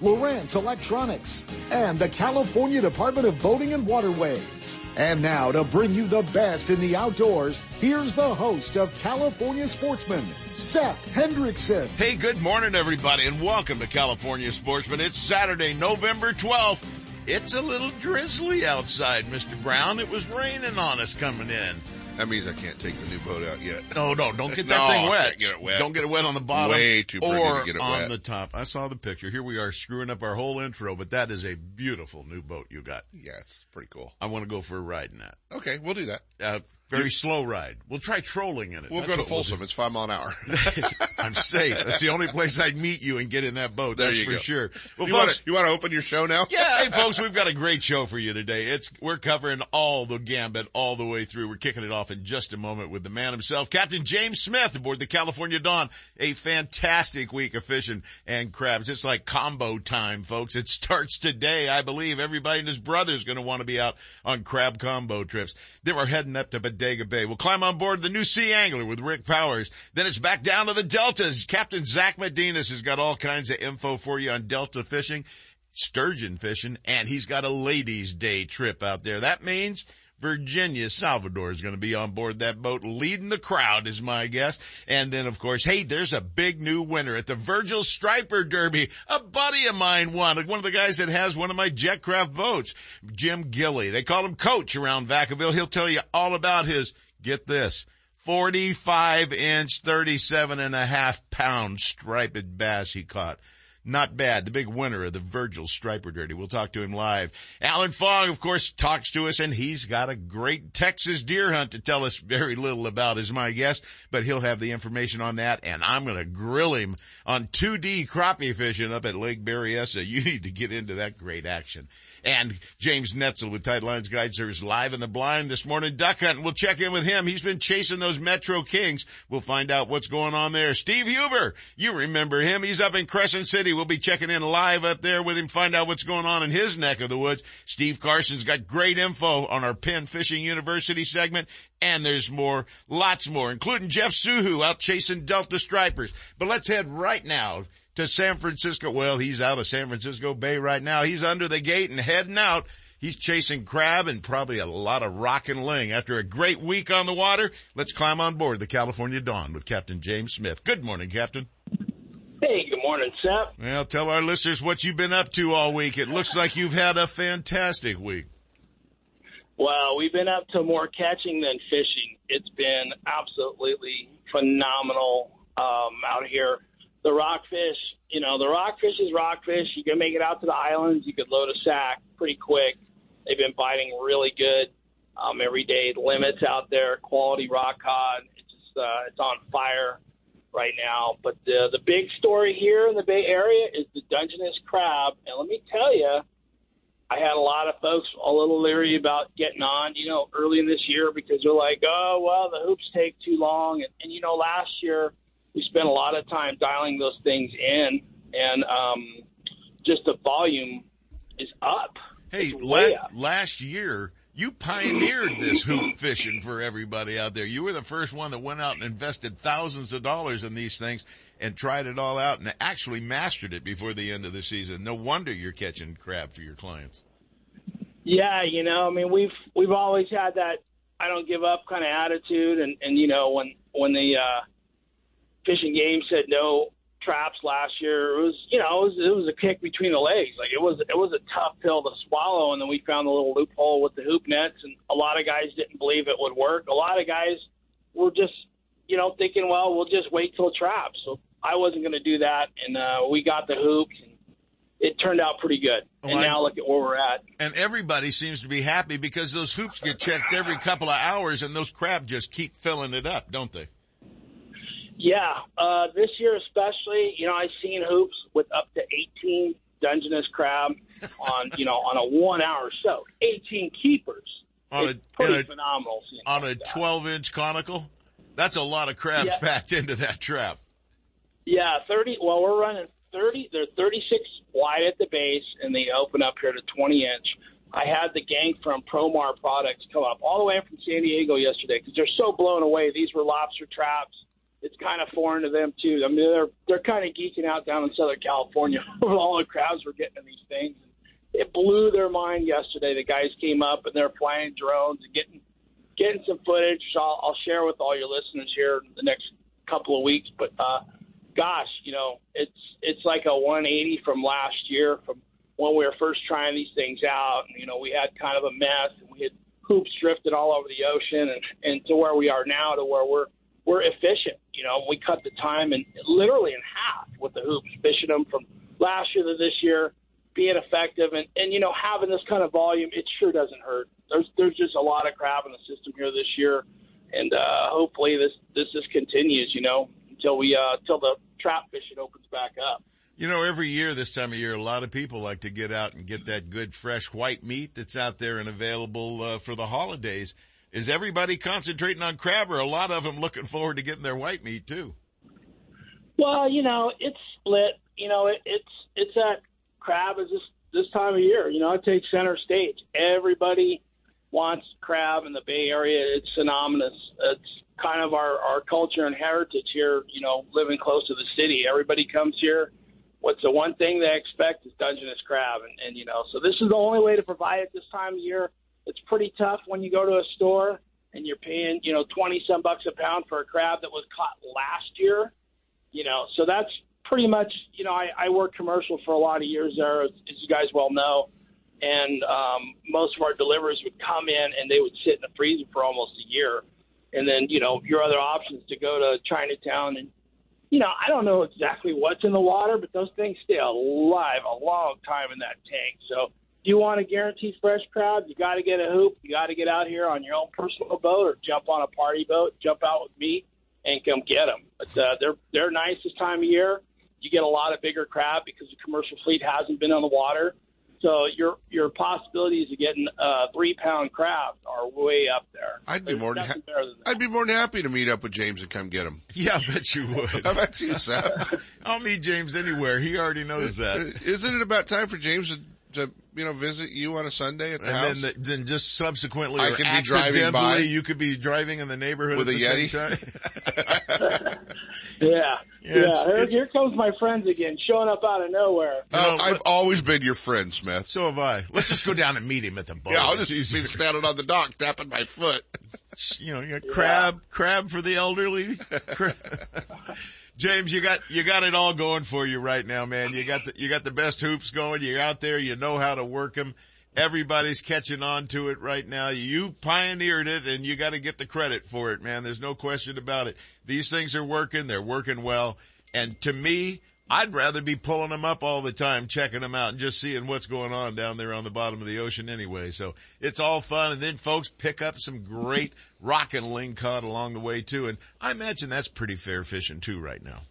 Lowrance Electronics, and the California Department of Boating and Waterways. And now to bring you the best in the outdoors, here's the host of California Sportsman, Seth Hendrickson. Hey, good morning everybody and welcome to California Sportsman. It's Saturday, November 12th. It's a little drizzly outside, Mr. Brown. It was raining on us coming in. That means I can't take the new boat out yet. No, no, don't get that no, thing wet. Get wet. Don't get it wet on the bottom. Way too or to get it on wet. the top. I saw the picture. Here we are screwing up our whole intro, but that is a beautiful new boat you got. Yeah, it's pretty cool. I want to go for a ride in that. Okay, we'll do that. Uh, very You're, slow ride. We'll try trolling in it. We'll That's go to Folsom. We'll it's five mile an hour. I'm safe. That's the only place I'd meet you and get in that boat. There That's you for go. sure. Well, you folks, want to open your show now? Yeah, hey folks, we've got a great show for you today. It's we're covering all the gambit all the way through. We're kicking it off in just a moment with the man himself, Captain James Smith aboard the California Dawn. A fantastic week of fishing and crabs. It's like combo time, folks. It starts today. I believe everybody and his brother is going to want to be out on crab combo trips. Then we're heading up to Bodega Bay. We'll climb on board the new Sea Angler with Rick Powers. Then it's back down to the Deltas. Captain Zach Medinas has got all kinds of info for you on Delta fishing, sturgeon fishing, and he's got a ladies day trip out there. That means Virginia Salvador is going to be on board that boat leading the crowd is my guess. And then of course, hey, there's a big new winner at the Virgil Striper Derby. A buddy of mine won. One of the guys that has one of my Jetcraft boats, Jim Gilly. They call him coach around Vacaville. He'll tell you all about his, get this, 45 inch, 37 and a half pound striped bass he caught. Not bad. The big winner of the Virgil Striper Derby. We'll talk to him live. Alan Fogg, of course, talks to us and he's got a great Texas deer hunt to tell us very little about is my guess, but he'll have the information on that and I'm going to grill him on 2D crappie fishing up at Lake Berryessa. You need to get into that great action. And James Netzel with Tight Lines Guide Service live in the blind this morning duck hunting. We'll check in with him. He's been chasing those Metro Kings. We'll find out what's going on there. Steve Huber, you remember him. He's up in Crescent City. We'll be checking in live up there with him, find out what's going on in his neck of the woods. Steve Carson's got great info on our Penn Fishing University segment. And there's more, lots more, including Jeff Suhu out chasing Delta Stripers. But let's head right now to San Francisco. Well, he's out of San Francisco Bay right now. He's under the gate and heading out. He's chasing crab and probably a lot of rock and ling. After a great week on the water, let's climb on board the California Dawn with Captain James Smith. Good morning, Captain. Morning, Seth. Well, tell our listeners what you've been up to all week. It looks like you've had a fantastic week. Well, we've been up to more catching than fishing. It's been absolutely phenomenal um, out here the rockfish, you know, the rockfish is rockfish. You can make it out to the islands. You could load a sack pretty quick. They've been biting really good. Um, every day limits out there, quality rock cod. It's just, uh, it's on fire right now. But the the big story here in the Bay Area is the Dungeness crab. And let me tell you, I had a lot of folks a little leery about getting on, you know, early in this year because they're like, oh, well, the hoops take too long. And, and you know, last year we spent a lot of time dialing those things in, and um, just the volume is up. Hey, la- up. last year you pioneered this hoop fishing for everybody out there. You were the first one that went out and invested thousands of dollars in these things and tried it all out and actually mastered it before the end of the season. No wonder you're catching crab for your clients. Yeah, you know, I mean, we've we've always had that I don't give up kind of attitude, and and you know when when the uh, fishing game said no traps last year. It was, you know, it was, it was a kick between the legs. Like it was, it was a tough pill to swallow. And then we found the little loophole with the hoop nets, and a lot of guys didn't believe it would work. A lot of guys were just, you know, thinking, well, we'll just wait till traps. So I wasn't going to do that, and uh, we got the hoops. And it turned out pretty good. Well, and now look at where we're at. And everybody seems to be happy because those hoops get checked every couple of hours, and those crab just keep filling it up, don't they? Yeah, uh, this year especially, you know, I've seen hoops with up to 18 Dungeness crab on you know on a one hour show. 18 keepers. On it's a- pretty a- phenomenal. On like a 12 inch conical? That's a lot of crabs Yeah. packed into that trap. Yeah, 30. Well, we're running 30. They're 36 wide at the base, and they open up here to 20 inch. I had the gang from Promar Products come up all the way from San Diego yesterday because they're so blown away. These were lobster traps. It's kind of foreign to them too. I mean, they're they're kind of geeking out down in Southern California with all the crabs we're getting in these things. It blew their mind yesterday. The guys came up and they're flying drones and getting getting some footage. I'll, I'll share with all your listeners here in the next couple of weeks. But uh, gosh, you know, it's it's like a 180 from last year, from when we were first trying these things out. And, you know, we had kind of a mess, and we had hoops drifted all over the ocean, and and to where we are now, to where we're we're efficient. You know, we cut the time and literally in half with the hoops, fishing them from last year to this year, being effective, and and you know, having this kind of volume, it sure doesn't hurt. There's there's just a lot of crab in the system here this year, and uh, hopefully this this just continues. You know, until we uh, until the trap fishing opens back up. You know, every year this time of year, a lot of people like to get out and get that good fresh white meat that's out there and available uh, for the holidays. Is everybody concentrating on crab or a lot of them looking forward to getting their white meat too? Well, you know, it's split. You know, it, it's it's that crab is this this time of year. You know, it takes center stage. Everybody wants crab in the Bay Area. It's synonymous. It's kind of our our culture and heritage here. You know, living close to the city. Everybody comes here. What's the one thing they expect is Dungeness crab, and, and you know, so this is the only way to provide it this time of year. It's pretty tough when you go to a store and you're paying, you know, twenty some bucks a pound for a crab that was caught last year you know, so that's pretty much, you know, I, I worked commercial for a lot of years there, as, as you guys well know, and um, most of our deliveries would come in and they would sit in the freezer for almost a year, and then you know your other options to go to Chinatown and, you know, I don't know exactly what's in the water, but those things stay alive a long time in that tank. So you want to guarantee fresh crab, you got to get a hoop, you got to get out here on your own personal boat or jump on a party boat, jump out with me and come get them. But uh, they're they're nice this time of year. You get a lot of bigger crab because the commercial fleet hasn't been on the water. So your your possibilities of getting uh, three pound crab are way up there. I'd be There's more than nothing ha- than. I'd be more than happy to meet up with James and come get him. Yeah, I bet you would. How about you, Seth? I'll meet James anywhere. He already knows that. Isn't it about time for James to, to you know visit you on a Sunday at the And house? then, the, then just subsequently I could be driving by. you could be driving in the neighborhood With at a the Yeti? same time. Yeah, Yeah, yeah. it's- here, it's- here comes my friends again, showing up out of nowhere. know, oh, I've always been your friend, Smith. so have I. Let's just go down and meet him at the boat. Yeah, I'll just It's be easy. standing on the dock tapping my foot. you know, you got crab, crab for the elderly. James, you got, you got it all going for you right now, man. You got the, you got the best hoops going. You're out there. You know how to work them. Everybody's catching on to it right now. You pioneered it and you got to get the credit for it, man. There's no question about it. These things are working. They're working well. And to me, I'd rather be pulling them up all the time, checking them out and just seeing what's going on down there on the bottom of the ocean anyway. So it's all fun. And then folks pick up some great rock and ling cod along the way too. And I imagine that's pretty fair fishing too right now.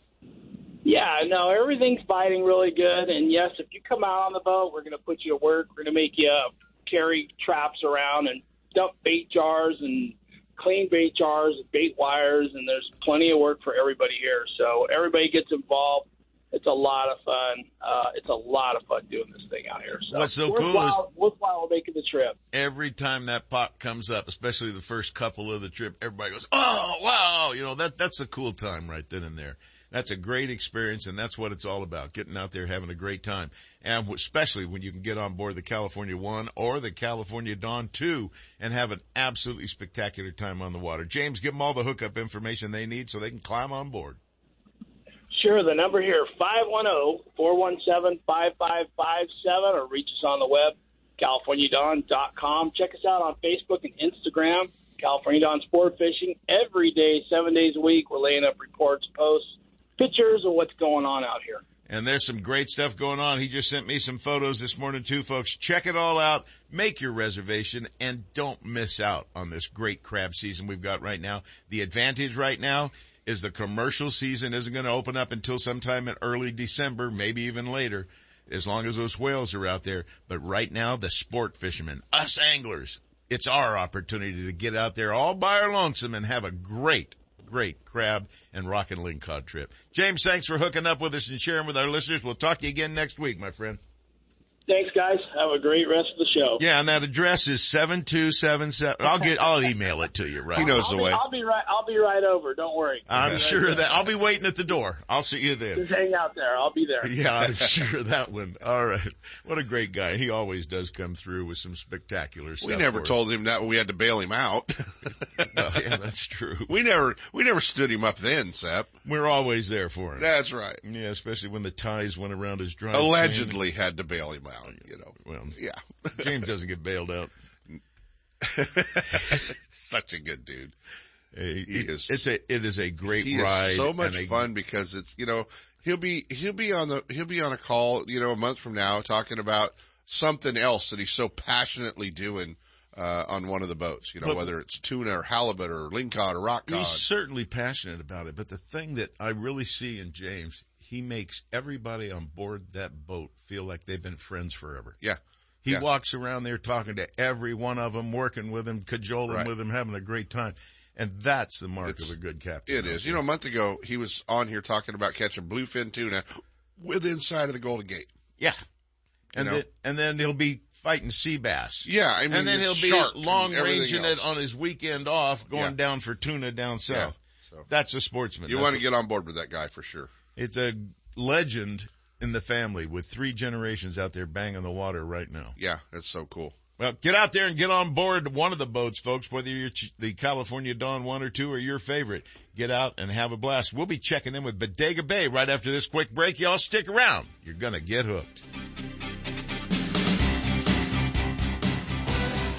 Yeah, no, everything's biting really good. And yes, if you come out on the boat, we're going to put you to work. We're going to make you uh, carry traps around and dump bait jars and clean bait jars and bait wires. And there's plenty of work for everybody here. So everybody gets involved. It's a lot of fun. Uh, it's a lot of fun doing this thing out here. So What's so cool worthwhile, worthwhile making the trip. Every time that pot comes up, especially the first couple of the trip, everybody goes, "Oh, wow!" You know that that's a cool time right then and there. That's a great experience, and that's what it's all about: getting out there, having a great time, and especially when you can get on board the California One or the California Dawn Two and have an absolutely spectacular time on the water. James, give them all the hookup information they need so they can climb on board. Sure, the number here, 510-417-5557, or reach us on the web, californiadawn.com. Check us out on Facebook and Instagram, California Dawn Sport Fishing. Every day, seven days a week, we're laying up reports, posts, pictures of what's going on out here. And there's some great stuff going on. He just sent me some photos this morning too, folks. Check it all out. Make your reservation and don't miss out on this great crab season we've got right now. The advantage right now is the commercial season isn't going to open up until sometime in early December, maybe even later. as long as those whales are out there. But right now, the sport fishermen, us anglers, it's our opportunity to get out there all by our lonesome and have a great, great crab and rock and lingcod trip. James, thanks for hooking up with us and sharing with our listeners. We'll talk to you again next week, my friend. Thanks, guys. Have a great rest of the show. Yeah, and that address is seven two seven seven. I'll get. I'll email it to you. Right. He knows I'll the be, way. I'll be right. I'll be right over. Don't worry. I'm sure that I'll be waiting at the door. I'll see you then. Just hang out there. I'll be there. Yeah, I'm sure that one. All right. What a great guy. He always does come through with some spectacular stuff. We never for us. told him that we had to bail him out. Oh, yeah, that's true. we never, we never stood him up then, Seth. We're always there for him. That's right. Yeah, especially when the ties went around his dry. Allegedly had to bail him out, you know. Well, Yeah. James doesn't get bailed out. Such a good dude. He is- It's a. It is a great He ride. is so much a- fun because it's, you know, he'll be, he'll be on the, he'll be on a call, you know, a month from now talking about something else that he's so passionately doing, uh, on one of the boats, you know, But- whether it's tuna or halibut or lingcod or rock cod. He's certainly passionate about it, but the thing that I really see in James, he makes everybody on board that boat feel like they've been friends forever. Yeah. He Yeah. walks around there talking to every one of them, working with them, cajoling Right. with them, having a great time. And that's the mark It's- of a good captain. It is. You know, a month ago, he was on here talking about catching bluefin tuna with inside of the Golden Gate. Yeah. And know? then, and then he'll be fighting sea bass. Yeah, I mean, and then he'll be long ranging it on his weekend off, going Yeah. down for tuna down south. so. That's a sportsman. You That's want to a- get on board with that guy for sure. It's a legend in the family with three generations out there banging the water right now. Yeah, that's so cool. Well, get out there and get on board one of the boats, folks, whether you're the California Dawn one or two or your favorite. Get out and have a blast. We'll be checking in with Bodega Bay right after this quick break. Y'all stick around. You're gonna get hooked.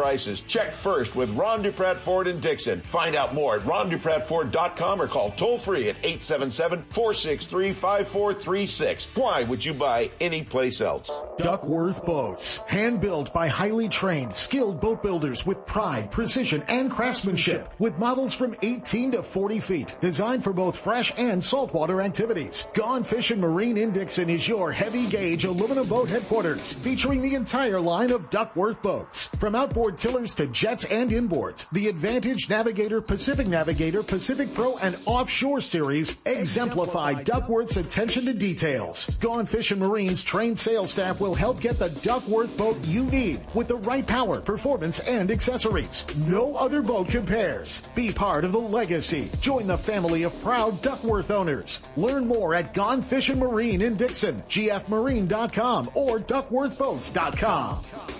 prices. Check first with Ron Dupratt Ford in Dixon. Find out more at rondupratford.com or call toll free at 877-463-5436. Why would you buy any place else? Duckworth Boats. Hand built by highly trained, skilled boat builders with pride, precision, and craftsmanship. With models from 18 to 40 feet. Designed for both fresh and saltwater activities. Gone Fishing Marine in Dixon is your heavy gauge aluminum boat headquarters. Featuring the entire line of Duckworth boats. From outboard tillers to jets and inboards, the Advantage Navigator, Pacific Navigator, Pacific Pro, and Offshore series exemplify Duckworth's attention to details. Gone Fishing Marine's trained sales staff will help get the Duckworth boat you need with the right power, performance, and accessories. No other boat compares. Be part of the legacy. Join the family of proud Duckworth owners. Learn more at Gone Fishing Marine in Dixon, gfmarine.com or duckworthboats.com.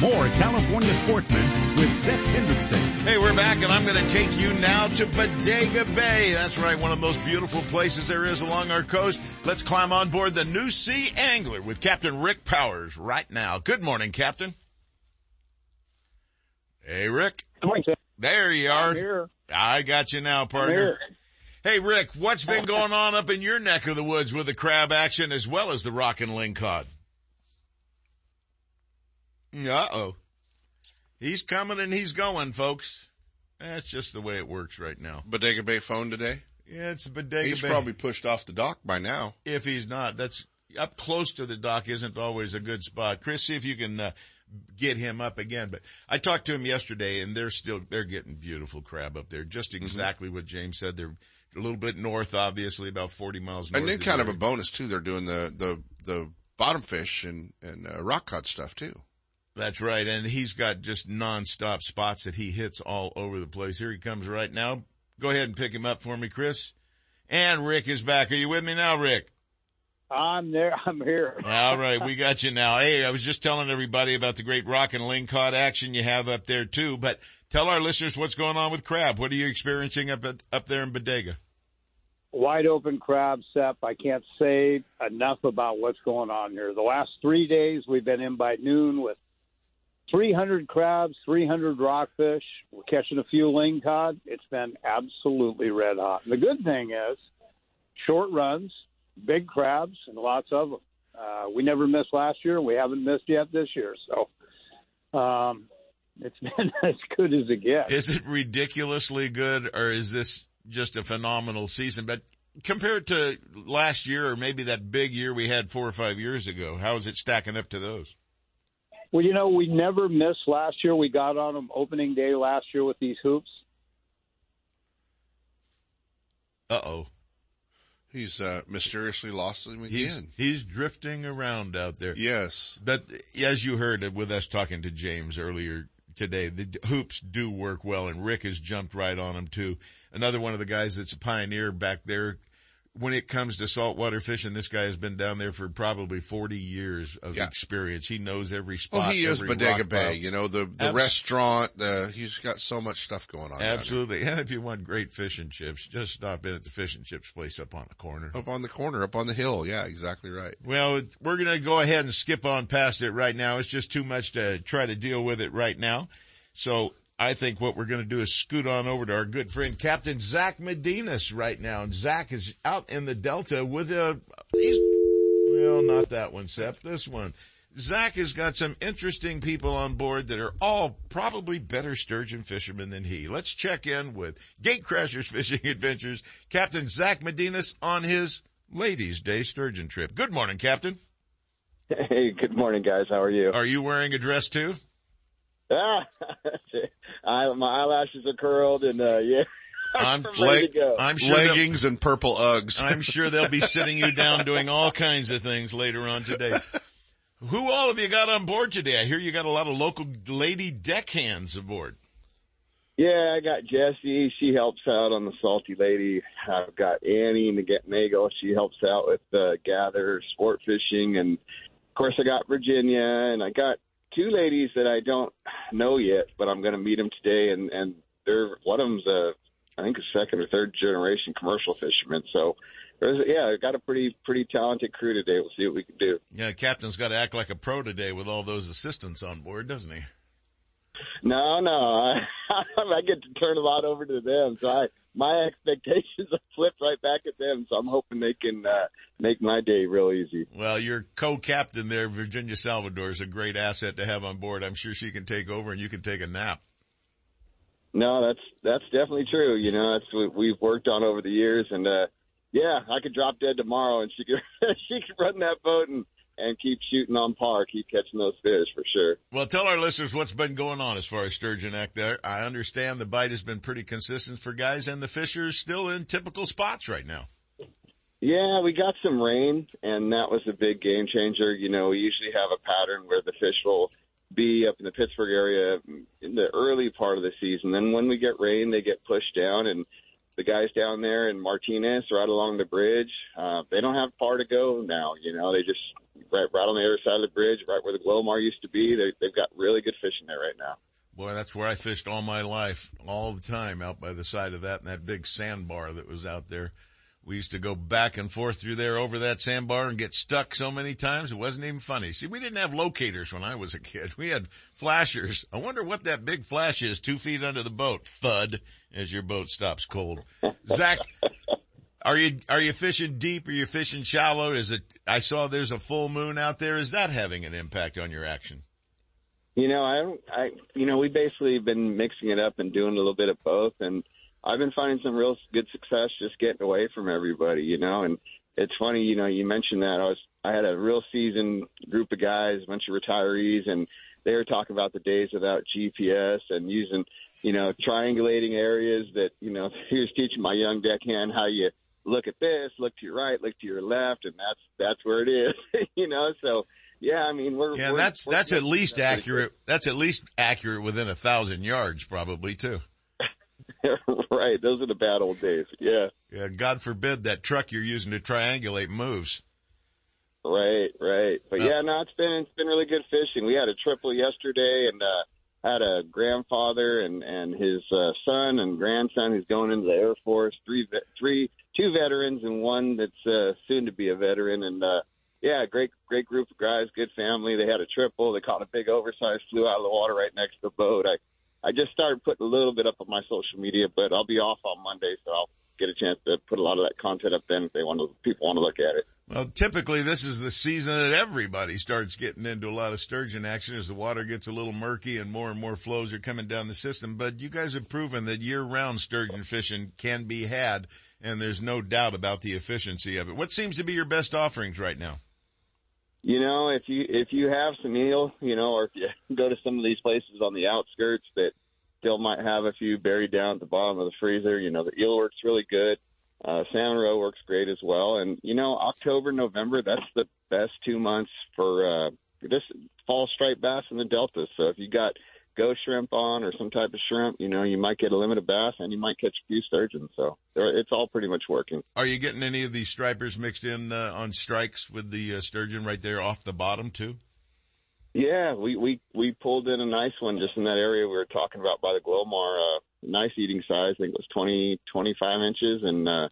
More California sportsmen with Seth Hendrickson. Hey, we're back and I'm going to take you now to Bodega Bay. That's right, one of the most beautiful places there is along our coast. Let's climb on board the New Sea Angler with Captain Rick Powers right now. Good morning, Captain. Hey, Rick. Good morning, Seth. There you are. I'm here. I got you now, partner. Hey, Rick, what's been going on up in your neck of the woods with the crab action as well as the rock and ling cod? Uh-oh. He's coming and he's going, folks. That's just the way it works right now. Bodega Bay phone today. Yeah, it's bodega He's bay. probably pushed off the dock by now. if he's not, that's up close to the dock isn't always a good spot. Chris, see if you can uh, get him up again. But I talked to him yesterday and they're still, they're getting beautiful crab up there. Just Mm-hmm. exactly what James said. They're a little bit north, obviously, about 40 miles north. And then kind of a bonus too. They're doing the, the, the bottom fish and, and, uh, rock cod stuff too. That's right. And he's got just nonstop spots that he hits all over the place. Here he comes right now. Go ahead and pick him up for me, Chris. And Rick is back. Are you with me now, Rick? I'm there. I'm here. All right, we got you now. Hey, I was just telling everybody about the great rock and ling cod action you have up there too, but tell our listeners what's going on with crab. What are you experiencing up at, up there in Bodega? Wide open crab, Seth. I can't say enough about what's going on here. The last three days, we've been in by noon with 300 crabs, 300 rockfish. We're catching a few ling cod. It's been absolutely red hot. And the good thing is, short runs, big crabs, and lots of them. Uh, we never missed last year, we haven't missed yet this year. So um, it's been as good as it gets. Is it ridiculously good or is this just a phenomenal season? But compared to last year or maybe that big year we had four or five years ago, how is it stacking up to those? Well, you know, we never missed last year. We got on them opening day last year with these hoops. Uh oh. He's, uh, mysteriously lost him again. he's drifting around out there. Yes. But as you heard with us talking to James earlier today, the hoops do work well and Rick has jumped right on them too. Another one of the guys that's a pioneer back there when it comes to saltwater fishing. This guy has been down there for probably 40 years of Yeah. experience. He knows every spot. Well, he is Bodega Bay, you know, the, the Abs- restaurant, the, he's got so much stuff going on. Absolutely. And if you want great fish and chips, just stop in at the fish and chips place up on the corner. Up on the corner, up on the hill. Yeah, exactly right. Well, we're going to go ahead and skip on past it right now. It's just too much to try to deal with it right now. So I think what we're going to do is scoot on over to our good friend Captain Zach Medinas right now. And Zach is out in the Delta with a, he's, well, not that one, Seth, this one. Zach has got some interesting people on board that are all probably better sturgeon fishermen than he. Let's check in with Gatecrashers Fishing Adventures, Captain Zach Medinas on his Ladies Day sturgeon trip. Good morning, Captain. Hey, good morning, guys. How are you? Are you wearing a dress too? Ah, I, my eyelashes are curled, and uh, yeah, I'm, I'm ready to go. I'm sure Leggings and purple Uggs. I'm sure they'll be sitting you down doing all kinds of things later on today. Who all have you got on board today? I hear you got a lot of local lady deckhands aboard. yeah. I got Jessie. She helps out on the Salty Lady. I've got Annie in the Get Nago. She helps out with uh, gather, sport fishing, and of course I got Virginia, and I got two ladies that I don't know yet, but I'm going to meet them today, and and they're one of them's a I think a second or third generation commercial fisherman. So. Yeah, I got a pretty pretty talented crew today. We'll see what we can do. Yeah, the captain's got to act like a pro today with all those assistants on board, doesn't he? No, no, I, I get to turn a lot over to them, so I my expectations have flipped right back at them. So I'm hoping they can uh, make my day real easy. Well, your co-captain there, Virginia Salvador, is a great asset to have on board. I'm sure she can take over and you can take a nap. No, that's that's definitely true. You know, that's what we've worked on over the years, and uh, yeah, I could drop dead tomorrow, and she could she could run that boat and and keep shooting on par, keep catching those fish for sure. Well, tell our listeners what's been going on as far as sturgeon act there. I understand the bite has been pretty consistent for guys, and the fish are still in typical spots right now. Yeah, we got some rain, and that was a big game changer. You know, we usually have a pattern where the fish will be up in the Pittsburgh area in the early part of the season. Then when we get rain, they get pushed down, and the guys down there in Martinez, right along the bridge, uh, they don't have far to go now. You know, they just right right on the other side of the bridge, right where the Glomar used to be. They, they've got really good fishing there right now. Boy, that's where I fished all my life, all the time, out by the side of that and that big sandbar that was out there. We used to go back and forth through there over that sandbar and get stuck so many times it wasn't even funny. See, we didn't have locators when I was a kid. We had flashers. I wonder what that big flash is two feet under the boat. Thud as your boat stops cold. Zach, are you are you fishing deep? Are you fishing shallow? Is it? I saw there's a full moon out there. Is that having an impact on your action? You know, I don't. I you know, we basically been mixing it up and doing a little bit of both, and I've been finding some real good success just getting away from everybody. You know, and it's funny. You know, you mentioned that I was I had a real seasoned group of guys, a bunch of retirees, and they were talking about the days without GPS and using, you know, triangulating areas that, you know, he was teaching my young deckhand how you look at this, look to your right, look to your left, and that's that's where it is. you know, so yeah, I mean we're yeah, we're, that's we're that's at least accurate. That's at least accurate within a thousand yards, probably too. right, those are the bad old days. Yeah. Yeah. God forbid that truck you're using to triangulate moves. Right, right. But yeah, no, it's been it's been really good fishing. We had a triple yesterday, and uh, had a grandfather and and his uh, son and grandson who's going into the Air Force. Three, three, two veterans and one that's uh, soon to be a veteran. And uh, yeah, great, great group of guys, good family. They had a triple. They caught a big oversized, flew out of the water right next to the boat. I I just started putting a little bit up on my social media, but I'll be off on Monday, so I'll get a chance to put a lot of that content up then if they want to people want to look at it. Well, typically this is the season that everybody starts getting into a lot of sturgeon action as the water gets a little murky and more and more flows are coming down the system. But you guys have proven that year round sturgeon fishing can be had and there's no doubt about the efficiency of it. What seems to be your best offerings right now? You know, if you if you have some eel, you know, or if you go to some of these places on the outskirts that still might have a few buried down at the bottom of the freezer, you know, the eel works really good. Uh, salmon roe works great as well. And, you know, October, November, that's the best two months for, uh, this fall striped bass in the Delta. So if you got ghost shrimp on or some type of shrimp, you know, you might get a limited bass and you might catch a few sturgeon. So it's all pretty much working. Are you getting any of these stripers mixed in uh, on strikes with the uh, sturgeon right there off the bottom too? Yeah, we, we, we pulled in a nice one just in that area we were talking about by the Glomar, uh, nice eating size. I think it was 20, 25 inches and, uh,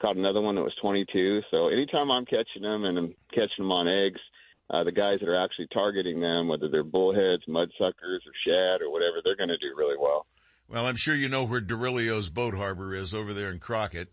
caught another one that was 22. So anytime I'm catching them and I'm catching them on eggs, uh, the guys that are actually targeting them, whether they're bullheads, mudsuckers, or shad or whatever, they're going to do really well. Well, I'm sure you know where Dowrelio's boat harbor is over there in Crockett.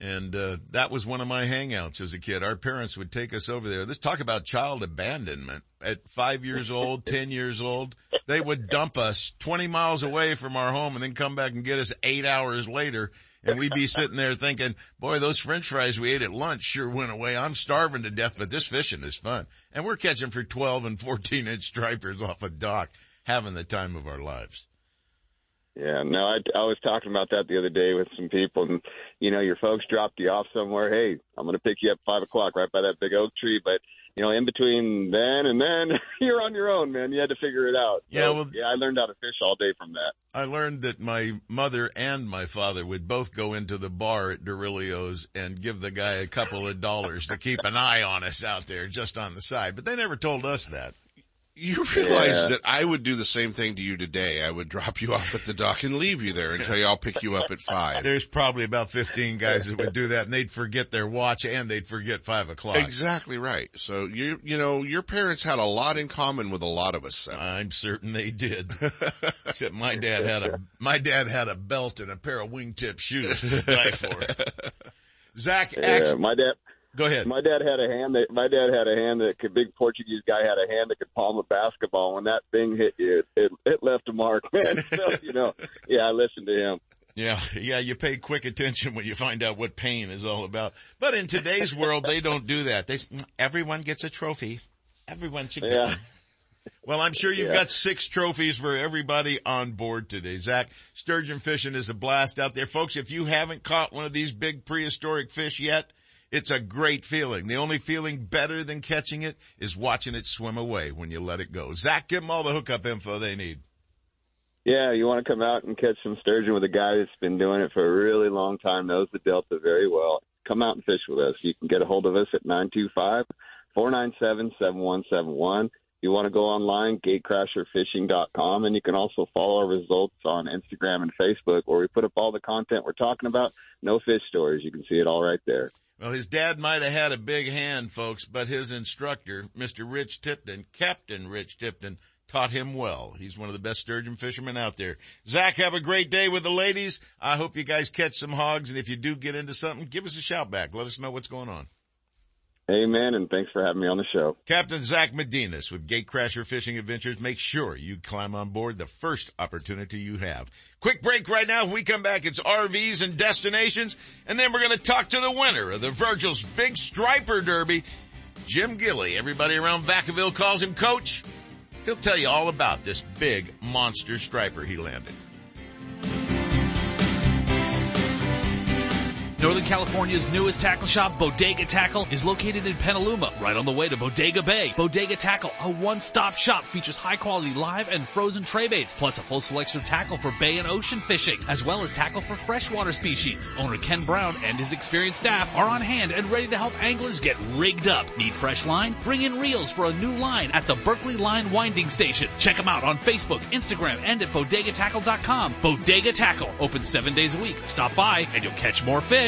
And, uh, that was one of my hangouts as a kid. Our parents would take us over there. Let's talk about child abandonment. At five years old, ten years old, they would dump us 20 miles away from our home and then come back and get us eight hours later. And we'd be sitting there thinking, boy, those french fries we ate at lunch sure went away. I'm starving to death, but this fishing is fun. And we're catching for 12 and 14 inch stripers off a dock, having the time of our lives. Yeah, no, I, I was talking about that the other day with some people, and you know, your folks dropped you off somewhere. Hey, I'm going to pick you up five o'clock right by that big oak tree, but you know, in between then and then, you're on your own, man. You had to figure it out. So, yeah, well, yeah, I learned how to fish all day from that. I learned that my mother and my father would both go into the bar at Dowrelio's and give the guy a couple of dollars to keep an eye on us out there just on the side, but they never told us that You realize Yeah. that I would do the same thing to you today. I would drop you off at the dock and leave you there until I'll pick you up at five. There's probably about 15 guys that would do that and they'd forget their watch and they'd forget five o'clock. Exactly right. So you, you know, your parents had a lot in common with a lot of us. I'm certain they did. Except my dad had a, my dad had a belt and a pair of wingtip shoes to die for. Zach, Yeah, act- my dad. Go ahead. My dad had a hand that my dad had a hand that could big Portuguese guy had a hand that could palm a basketball. When that thing hit you, it it, left a mark, man. so, you know, yeah, I listened to him. Yeah, yeah, you pay quick attention when you find out what pain is all about. But in today's world, they don't do that. They, everyone gets a trophy. Everyone should get Yeah. one. Well, I'm sure you've Yeah. got six trophies for everybody on board today. Zach, sturgeon fishing is a blast out there. Folks, if you haven't caught one of these big prehistoric fish yet, it's a great feeling. The only feeling better than catching it is watching it swim away when you let it go. Zach, give them all the hookup info they need. Yeah, you want to come out and catch some sturgeon with a guy that's been doing it for a really long time, knows the Delta very well. Come out and fish with us. You can get a hold of us at nine two five four nine seven seven one seven one. You want to go online, gatecrasherfishing.com, and you can also follow our results on Instagram and Facebook where we put up all the content we're talking about. No fish stories. You can see it all right there. Well, his dad might have had a big hand, folks, but his instructor, Mr. Rich Tipton, Captain Rich Tipton, taught him well. He's one of the best sturgeon fishermen out there. Zach, have a great day with the ladies. I hope you guys catch some hogs, and if you do get into something, give us a shout back. Let us know what's going on. Amen, and thanks for having me on the show. Captain Zach Medinas with Gatecrasher Fishing Adventures. Make sure you climb on board the first opportunity you have. Quick break right now. When we come back, it's RVs and destinations, and then we're going to talk to the winner of the Virgil's Big Striper Derby, Jim Gilly. Everybody around Vacaville calls him Coach. He'll tell you all about this big monster striper he landed. Northern California's newest tackle shop, Bodega Tackle, is located in Petaluma, right on the way to Bodega Bay. Bodega Tackle, a one-stop shop, features high-quality live and frozen tray baits, plus a full selection of tackle for bay and ocean fishing, as well as tackle for freshwater species. Owner Ken Brown and his experienced staff are on hand and ready to help anglers get rigged up. Need fresh line? Bring in reels for a new line at the Berkley Line Winding Station. Check them out on Facebook, Instagram, and at bodegatackle.com. Bodega Tackle, open seven days a week. Stop by and you'll catch more fish.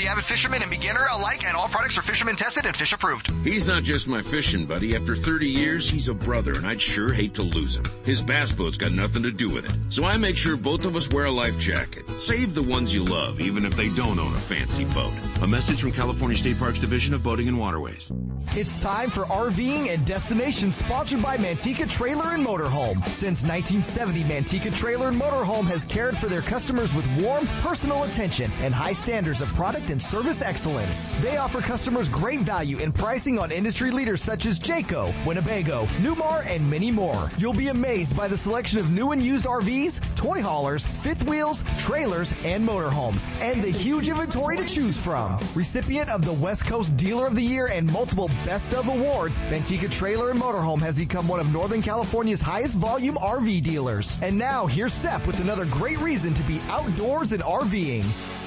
the avid fisherman and beginner alike, and all products are fisherman tested and fish approved. He's not just my fishing buddy. After 30 years, he's a brother, and I'd sure hate to lose him. His bass boat's got nothing to do with it. So I make sure both of us wear a life jacket. Save the ones you love, even if they don't own a fancy boat. A message from California State Parks Division of Boating and Waterways. It's time for RVing and Destination sponsored by Manteca Trailer and Motorhome. Since 1970, Manteca Trailer and Motorhome has cared for their customers with warm, personal attention and high standards of product and service excellence. They offer customers great value in pricing on industry leaders such as Jayco, Winnebago, Newmar, and many more. You'll be amazed by the selection of new and used RVs, toy haulers, fifth wheels, trailers, and motorhomes, and the huge inventory to choose from. Recipient of the West Coast Dealer of the Year and multiple Best of Awards, Manteca Trailer and Motorhome has become one of Northern California's highest volume RV dealers. And now here's Seth with another great reason to be outdoors and RVing.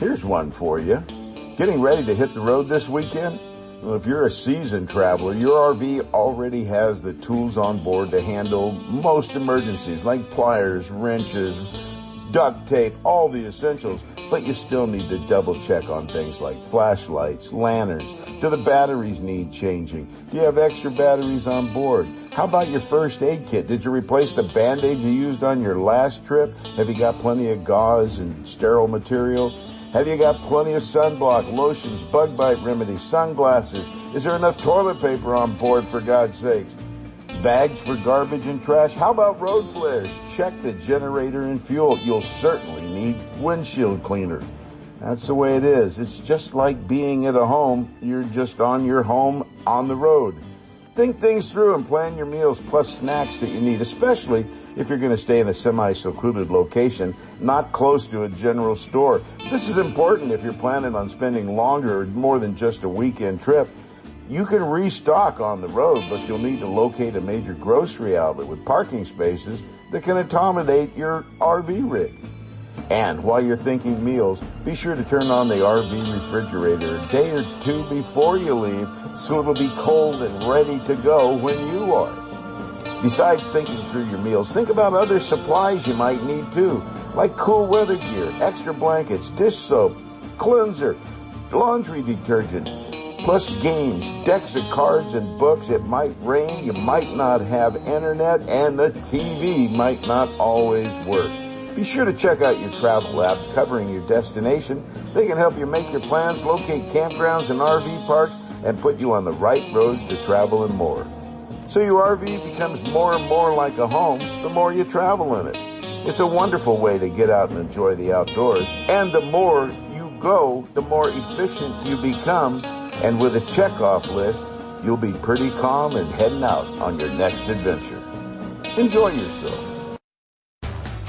Here's one for you. Getting ready to hit the road this weekend? Well, if you're a seasoned traveler, your RV already has the tools on board to handle most emergencies like pliers, wrenches, duct tape, all the essentials, but you still need to double check on things like flashlights, lanterns. Do the batteries need changing? Do you have extra batteries on board? How about your first aid kit? Did you replace the band-aids you used on your last trip? Have you got plenty of gauze and sterile material? Have you got plenty of sunblock, lotions, bug bite remedies, sunglasses? Is there enough toilet paper on board for God's sakes? Bags for garbage and trash? How about road flares? Check the generator and fuel. You'll certainly need windshield cleaner. That's the way it is. It's just like being at a home. You're just on your home on the road. Think things through and plan your meals plus snacks that you need, especially if you're going to stay in a semi-secluded location, not close to a general store. This is important if you're planning on spending longer, more than just a weekend trip. You can restock on the road, but you'll need to locate a major grocery outlet with parking spaces that can accommodate your RV rig. And while you're thinking meals, be sure to turn on the RV refrigerator a day or two before you leave so it'll be cold and ready to go when you are. Besides thinking through your meals, think about other supplies you might need too, like cool weather gear, extra blankets, dish soap, cleanser, laundry detergent, plus games, decks of cards and books. It might rain, you might not have internet, and the TV might not always work. Be sure to check out your travel apps covering your destination. They can help you make your plans, locate campgrounds and RV parks, and put you on the right roads to travel and more. So your RV becomes more and more like a home the more you travel in it. It's a wonderful way to get out and enjoy the outdoors. And the more you go, the more efficient you become. And with a checkoff list, you'll be pretty calm and heading out on your next adventure. Enjoy yourself.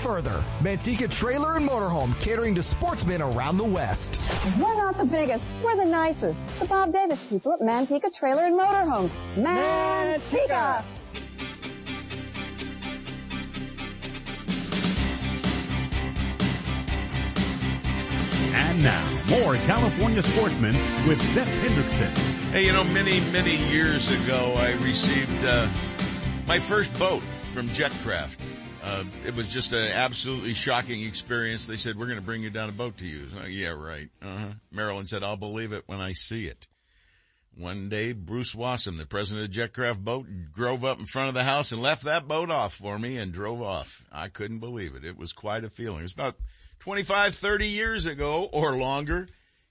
further. Manteca Trailer and Motorhome catering to sportsmen around the West. We're not the biggest, we're the nicest. The Bob Davis people at Manteca Trailer and Motorhome. Manteca! And now, more California sportsmen with Seth Hendrickson. Hey, you know, many, many years ago, I received uh, my first boat from Jetcraft. Uh, it was just an absolutely shocking experience. They said, we're going to bring you down a boat to use. Yeah, right. Uh-huh. Marilyn said, I'll believe it when I see it. One day, Bruce Wassam, the president of Jetcraft Boat, drove up in front of the house and left that boat off for me and drove off. I couldn't believe it. It was quite a feeling. It was about 25, 30 years ago or longer.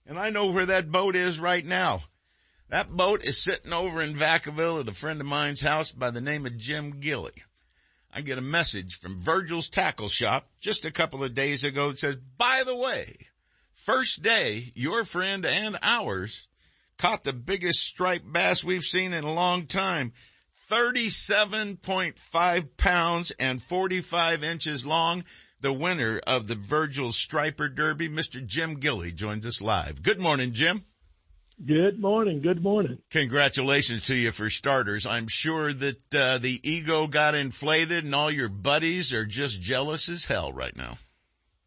And I know where that boat is right now. That boat is sitting over in Vacaville at a friend of mine's house by the name of Jim Gilly. I get a message from Virgil's Tackle Shop just a couple of days ago that says, by the way, first day, your friend and ours caught the biggest striped bass we've seen in a long time. 37.5 pounds and 45 inches long. The winner of the Virgil Striper Derby, Mr. Jim Gilly, joins us live. Good morning, Jim. Good morning. Good morning. Congratulations to you for starters. I'm sure that uh, the ego got inflated and all your buddies are just jealous as hell right now.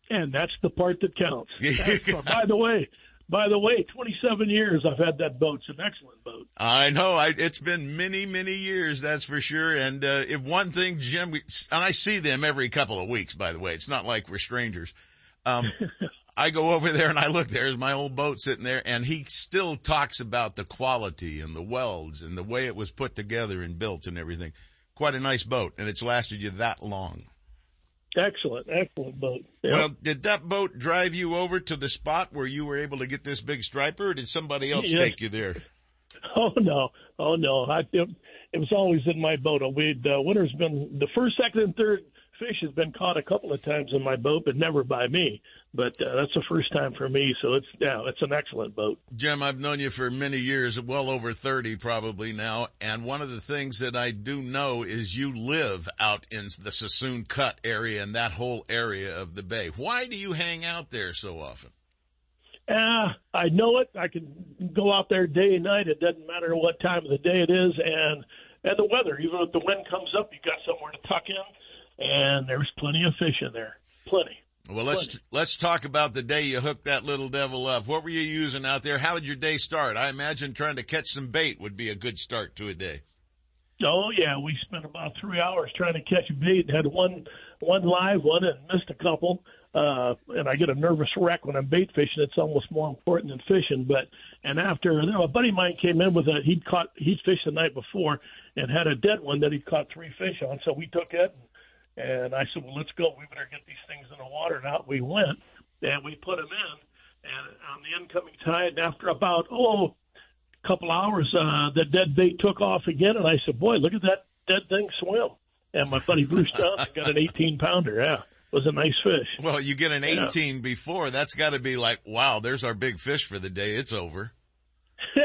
And that's the part that counts. by the way, by the way, 27 years I've had that boat. It's an excellent boat. I know. I, it's been many, many years, that's for sure. And uh, if one thing, Jim, we, and I see them every couple of weeks, by the way. It's not like we're strangers. Um, I go over there and I look, there's my old boat sitting there and he still talks about the quality and the welds and the way it was put together and built and everything. Quite a nice boat and it's lasted you that long. Excellent, excellent boat. Yep. Well, did that boat drive you over to the spot where you were able to get this big striper or did somebody else Yes. take you there? Oh no, oh no! I, it, it was always in my boat. We uh, winter's been the first, second, and third fish has been caught a couple of times in my boat, but never by me. But uh, that's the first time for me, so it's yeah, it's an excellent boat. Jim, I've known you for many years, well over 30 probably now. And one of the things that I do know is you live out in the Suisun Cut area and that whole area of the bay. Why do you hang out there so often? Ah, I know it. I can go out there day and night. It doesn't matter what time of the day it is, and and the weather. Even if the wind comes up, you got somewhere to tuck in, and there's plenty of fish in there. Plenty. Well, let's, let's talk about the day you hooked that little devil up. What were you using out there? How did your day start? I imagine trying to catch some bait would be a good start to a day. Oh yeah, we spent about three hours trying to catch bait. Had one one live one and missed a couple. Uh, and I get a nervous wreck when I'm bait fishing. It's almost more important than fishing. But and after you know, a buddy of mine came in with a he'd caught he'd fished the night before and had a dead one that he'd caught three fish on. So we took it and I said, well, let's go. We better get these things in the water. And out we went and we put them in. And on the incoming tide, after about oh couple hours, uh, the dead bait took off again, and I said, "Boy, look at that dead thing swim!" And my buddy Bruce Johnson got an 18 pounder. Yeah, it was a nice fish. Well, you get an Yeah. 18 before, that's gotta be like, wow, there's our big fish for the day. It's over.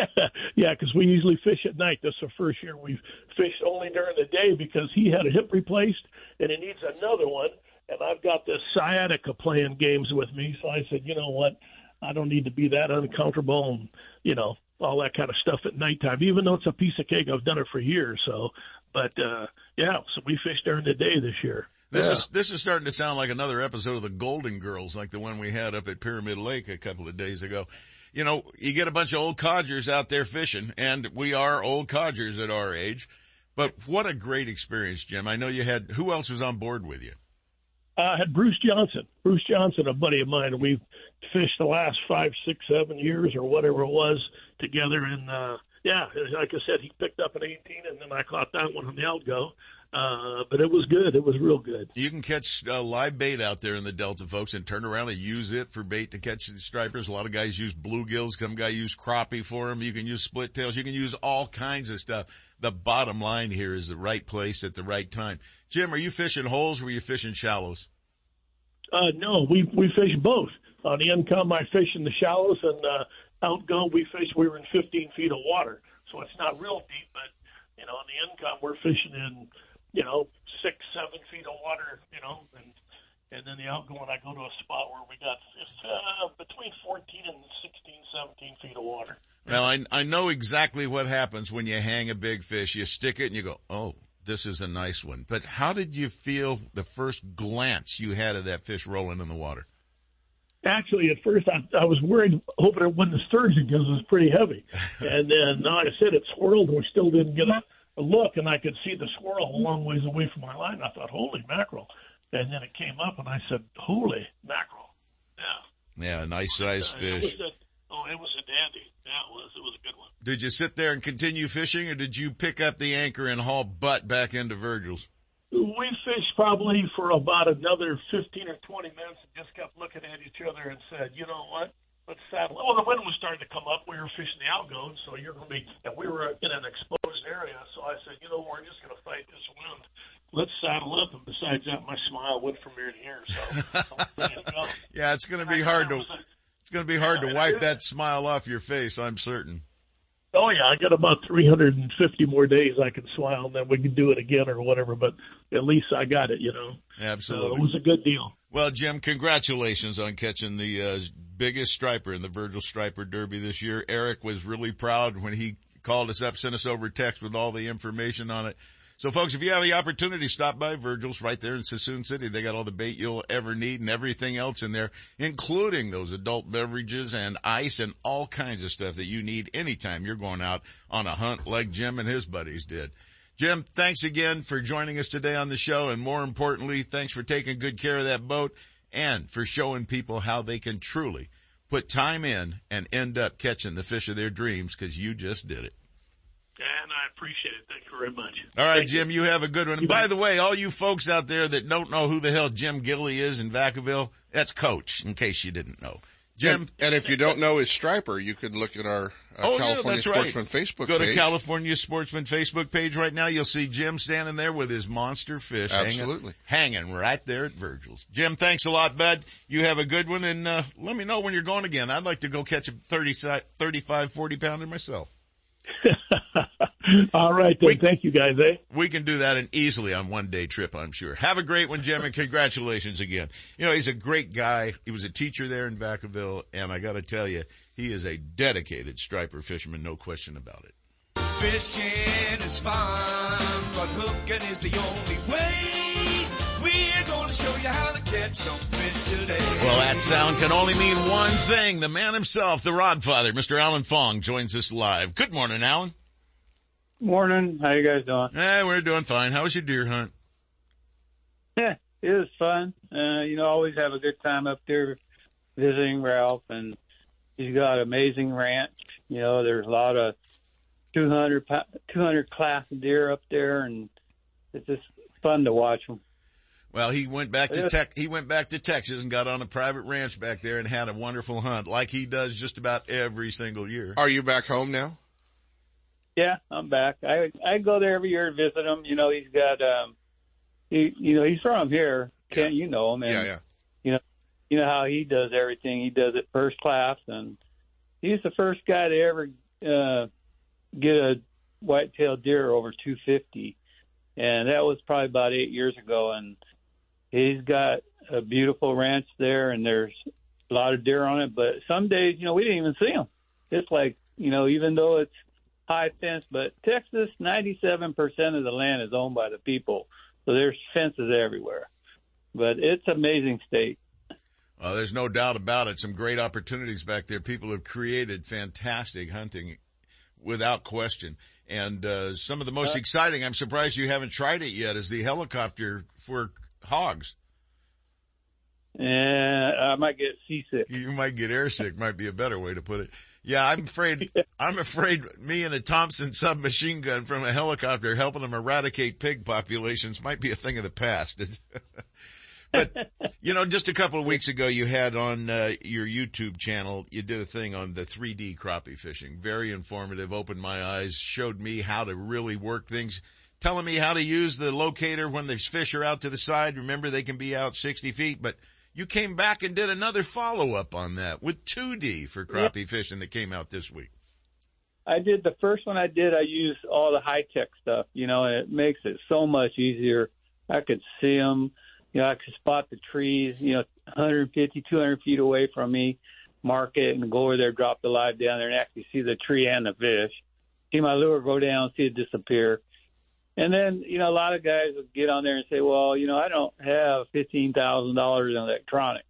yeah, because we usually fish at night. This is the first year we've fished only during the day because he had a hip replaced and he needs another one. And I've got this sciatica playing games with me, so I said, you know what? I don't need to be that uncomfortable and you know all that kind of stuff at nighttime. Even though it's a piece of cake, I've done it for years. So, but uh yeah, so we fished during the day this year. This Yeah. is this is starting to sound like another episode of the Golden Girls, like the one we had up at Pyramid Lake a couple of days ago. You know, you get a bunch of old codgers out there fishing, and we are old codgers at our age. But what a great experience, Jim! I know you had. Who else was on board with you? Uh, I had Bruce Johnson. Bruce Johnson, a buddy of mine. We've fished the last five, six, seven years or whatever it was together. And uh, yeah, like I said, he picked up an 18, and then I caught that one on the outgo. Uh, but it was good. It was real good. You can catch uh, live bait out there in the Delta, folks, and turn around and use it for bait to catch the stripers. A lot of guys use bluegills. Some guy use crappie for them. You can use split tails. You can use all kinds of stuff. The bottom line here is the right place at the right time. Jim, are you fishing holes or are you fishing shallows? Uh, no, we we fish both. On the income, I fish in the shallows, and uh, outgo, we fish. We were in 15 feet of water, so it's not real deep. But you know, on the income, we're fishing in you know six, seven feet of water. You know, and and then the outgoing, I go to a spot where we got uh, between 14 and 16, 17 feet of water. Well, I, I know exactly what happens when you hang a big fish. You stick it and you go, oh, this is a nice one. But how did you feel the first glance you had of that fish rolling in the water? Actually, at first I, I was worried, hoping it wouldn't sturgeon because it was pretty heavy. and then, like I said, it swirled, and we still didn't get a, a look, and I could see the squirrel a long ways away from my line. I thought, holy mackerel! And then it came up, and I said, holy mackerel! Yeah, Yeah, nice sized Uh, fish. was a, oh, it was a dandy. Yeah, it was. It was a good one. Did you sit there and continue fishing or did you pick up the anchor and haul butt back into Virgil's? We fished probably for about another 15 or 20 minutes and just kept looking at each other and said, you know what? Let's saddle. Well, the wind was starting to come up. We were fishing the outgo, so you're going to be, and we were in an exposed area. So I said, you know, we're just going to fight this wind. Let's saddle up. And besides that, my smile went from ear to ear. So I'm ready to go. Yeah, it's going to be hard to, it's going to be hard to wipe that smile off your face, I'm certain. Oh yeah, I got about 350 more days I can smile, and then we can do it again or whatever. But at least I got it, you know. So Absolutely. it was a good deal. Well, Jim, congratulations on catching the uh, biggest striper in the Virgil Striper Derby this year. Eric was really proud when he called us up, sent us over text with all the information on it. So folks, if you have the opportunity, stop by Virgil's right there in Suisun City. They got all the bait you'll ever need and everything else in there, including those adult beverages and ice and all kinds of stuff that you need anytime you're going out on a hunt like Jim and his buddies did. Jim, thanks again for joining us today on the show. And more importantly, thanks for taking good care of that boat. and for showing people how they can truly put time in and end up catching the fish of their dreams because you just did it. And I appreciate it. Thank you very much. All right, Thank Jim, you. have a good one. And by the way, all you folks out there that don't know who the hell Jim Gilley is in Vacaville, that's Coach, in case you didn't know. Jim. And, and if you don't know his striper, you can look at our uh, Oh, California yeah, that's right. Sportsman Facebook Go page. to California Sportsman Facebook page right now. You'll see Jim standing there with his monster fish Absolutely. hanging, hanging right there at Virgil's. Jim, thanks a lot, bud. You have a good one and, uh, let me know when you're going again. I'd like to go catch a 30, 35, 40 pounder myself. All right, then. Thank you, guys. Eh? We can do that and easily on one day trip, I'm sure. Have a great one, Jim, and congratulations again. You know, he's a great guy. He was a teacher there in Vacaville, and I gotta tell you, he is a dedicated striper fisherman, no question about it. Fishing is fun, but hooking is the only way. We're gonna show you how to catch some fish today. Well, that sound can only mean one thing. The man himself, the Rodfather, Mr. Alan Fong, joins us live. Good morning, Alan. Morning. How you guys doing? Eh, we're doing fine. How was your deer hunt? Yeah, it was fun. Uh, you know, always have a good time up there visiting Ralph, and he's got an amazing ranch. You know, there's a lot of 200, pa- 200 class deer up there, and it's just fun to watch them. Well, he went back to Yeah. tech. He went back to Texas and got on a private ranch back there and had a wonderful hunt, like he does just about every single year. Are you back home now? Yeah, I'm back. I I go there every year to visit him. You know, he's got um, he you know he's from here. Kent, you know him, and Yeah, yeah. you know you know how he does everything. He does it first class, and he's the first guy to ever uh, get a white-tailed deer over 250, and that was probably about eight years ago. And he's got a beautiful ranch there, and there's a lot of deer on it. But some days, you know, we didn't even see them. It's like you know, even though it's high fence, but Texas, 97% of the land is owned by the people, so there's fences everywhere. But it's amazing state. Well, there's no doubt about it. Some great opportunities back there. People have created fantastic hunting without question. And, uh, some of the most exciting, I'm surprised you haven't tried it yet, is the helicopter for hogs. Yeah, I might get seasick. You might get airsick, might be a better way to put it. Yeah, I'm afraid, I'm afraid me and a Thompson submachine gun from a helicopter helping them eradicate pig populations might be a thing of the past. but, you know, just a couple of weeks ago you had on uh, your YouTube channel, you did a thing on the 3D crappie fishing. Very informative, opened my eyes, showed me how to really work things, telling me how to use the locator when the fish are out to the side. Remember, they can be out 60 feet, but you came back and did another follow up on that with 2D for crappie fishing that came out this week. I did the first one I did. I used all the high tech stuff, you know, and it makes it so much easier. I could see them, you know, I could spot the trees, you know, 150, 200 feet away from me, mark it, and go over there, drop the live down there, and actually see the tree and the fish. See my lure go down, see it disappear. And then, you know, a lot of guys would get on there and say, well, you know, I don't have $15,000 in electronics,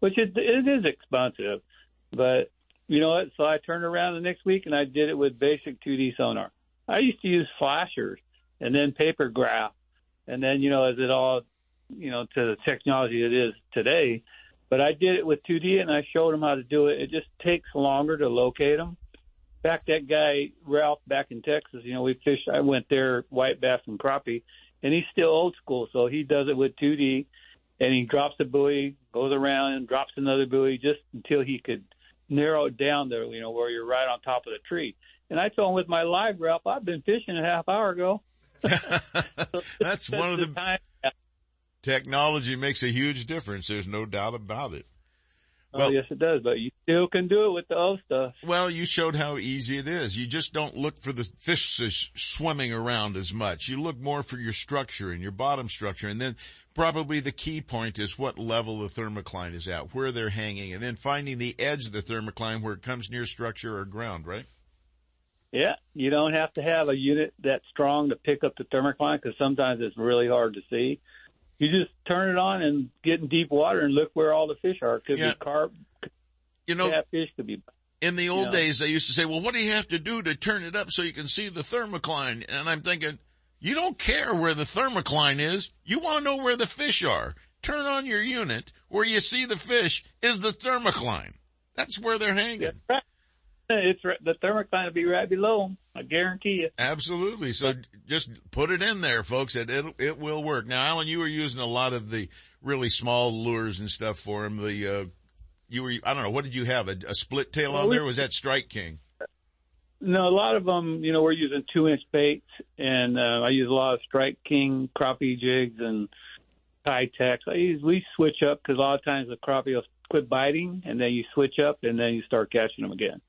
which it, it is expensive. But, you know what? So I turned around the next week and I did it with basic 2D sonar. I used to use flashers and then paper graph. And then, you know, as it all, you know, to the technology it is today. But I did it with 2D and I showed them how to do it. It just takes longer to locate them fact, that guy Ralph back in Texas, you know, we fished. I went there white bass and crappie, and he's still old school, so he does it with 2D, and he drops a buoy, goes around and drops another buoy just until he could narrow it down there, you know, where you're right on top of the tree. And I told him with my live Ralph, I've been fishing a half hour ago. That's one of the time. technology makes a huge difference. There's no doubt about it. Oh, yes, it does, but you still can do it with the old stuff. Well, you showed how easy it is. You just don't look for the fish swimming around as much. You look more for your structure and your bottom structure. And then probably the key point is what level the thermocline is at, where they're hanging, and then finding the edge of the thermocline where it comes near structure or ground, right? Yeah, you don't have to have a unit that strong to pick up the thermocline because sometimes it's really hard to see. You just turn it on and get in deep water and look where all the fish are. Could Yeah. be carp, You know, catfish, could be. in the old Yeah. days, they used to say, well, what do you have to do to turn it up so you can see the thermocline? And I'm thinking, you don't care where the thermocline is. You want to know where the fish are. turn on your unit where you see the fish is the thermocline. That's where they're hanging. Right. It's the thermocline will be right below them. I guarantee you. Absolutely. So just put it in there, folks. It it, it will work. Now, Alan, you were using a lot of the really small lures and stuff for him. The uh, you were I don't know what did you have a, a split tail Well, on there? Was that Strike King? No, a lot of them, you know, we're using two inch baits, and uh, I use a lot of Strike King crappie jigs and Tytex. I use we switch up because a lot of times the crappie will quit biting, and then you switch up, and then you start catching them again.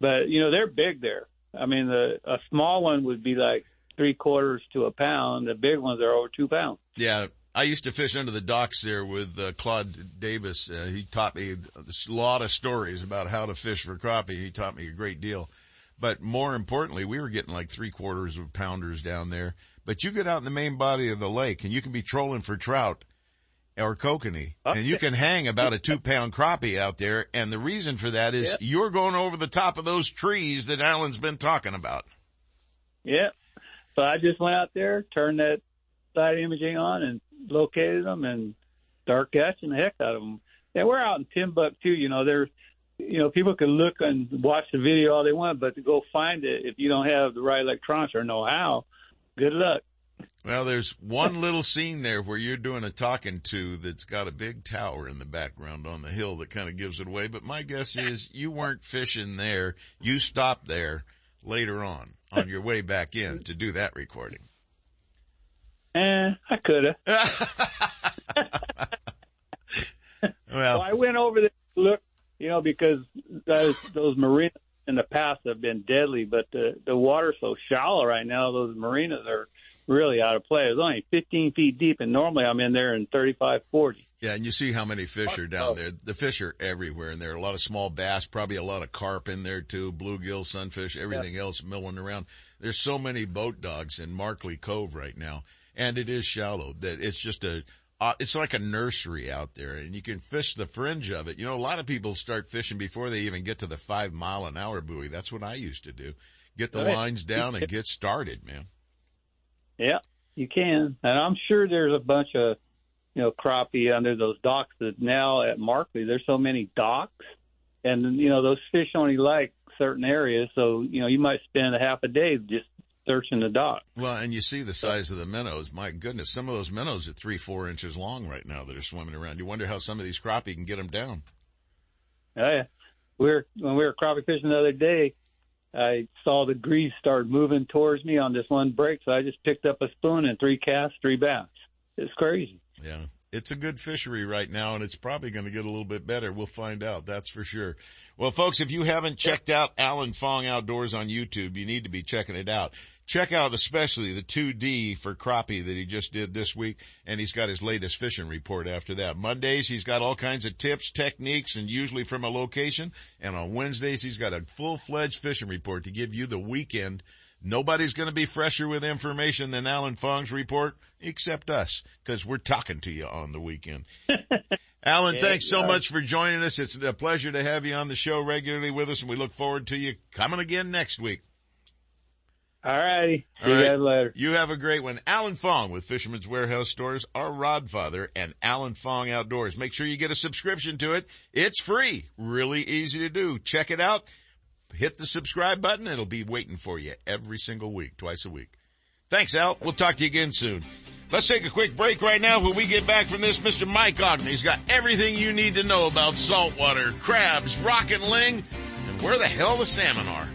But you know, they're big there. I mean, the a small one would be like three quarters to a pound. The big ones are over two pounds. Yeah. I used to fish under the docks there with uh, Claude Davis. Uh, he taught me a lot of stories about how to fish for crappie. He taught me a great deal. But more importantly, we were getting like three quarters of pounders down there. But you get out in the main body of the lake and you can be trolling for trout or kokanee uh, and you can hang about a two pound crappie out there. And the reason for that is Yep. you're going over the top of those trees that Alan's been talking about. Yeah. So I just went out there, turned that side imaging on, and located them, and start catching the heck out of them. And we're out in Timbuktu. You know, there's, you know, people can look and watch the video all they want, but to go find it, if you don't have the right electronics or know how, good luck. Well, there's one little scene there where you're doing a talking to that's got a big tower in the background on the hill that kind of gives it away. But my guess is you weren't fishing there. You stopped there later on on your way back in to do that recording. Eh, I could have. Well, I went over there to look, you know, because those those marinas in the past have been deadly, but the the water's so shallow right now. Those marinas are really out of play. It's only 15 feet deep, and normally I'm in there in 35, 40. Yeah, and you see how many fish are down there. The fish are everywhere, and there a lot of small bass, probably a lot of carp in there too, bluegill, sunfish, everything else milling around. There's so many boat dogs in Markley Cove right now, and it is shallow. That it's just a, uh, it's like a nursery out there, and you can fish the fringe of it. You know, a lot of people start fishing before they even get to the five mile an hour buoy. That's what I used to do. Get the Right. lines down and get started, man. Yeah, you can, and I'm sure there's a bunch of you know crappie under those docks. That now at Markley, there's so many docks, and you know those fish only like certain areas. So you know you might spend a half a day just searching the dock. Well, and you see the size of the minnows. My goodness, some of those minnows are three, four inches long right now that are swimming around. You wonder how some of these crappie can get them down. Oh, yeah. We were when we were crappie fishing the other day. I saw the grease start moving towards me on this one break, so I just picked up a spoon and three casts, three bass. It's crazy. Yeah. It's a good fishery right now and it's probably going to get a little bit better. We'll find out. That's for sure. Well, folks, if you haven't checked out Alan Fong Outdoors on YouTube, you need to be checking it out. Check out especially the 2D for crappie that he just did this week. And he's got his latest fishing report after that. Mondays, he's got all kinds of tips, techniques, and usually from a location. And on Wednesdays, he's got a full-fledged fishing report to give you the weekend Nobody's going to be fresher with information than Alan Fong's report, except us, because we're talking to you on the weekend. Alan, Yeah, thanks so much for joining us. It's a pleasure to have you on the show regularly with us, and we look forward to you coming again next week. All righty. See All you guys later. You have a great one. Alan Fong with Fisherman's Warehouse Stores, our Rodfather, and Alan Fong Outdoors. Make sure you get a subscription to it. It's free. Really easy to do. Check it out. Hit the subscribe button. It'll be waiting for you every single week, twice a week. Thanks, Al. We'll talk to you again soon. Let's take a quick break right now. When we get back from this, Mr. Mike Ogden, he's got everything you need to know about saltwater, crabs, rock and ling, and where the hell the salmon are.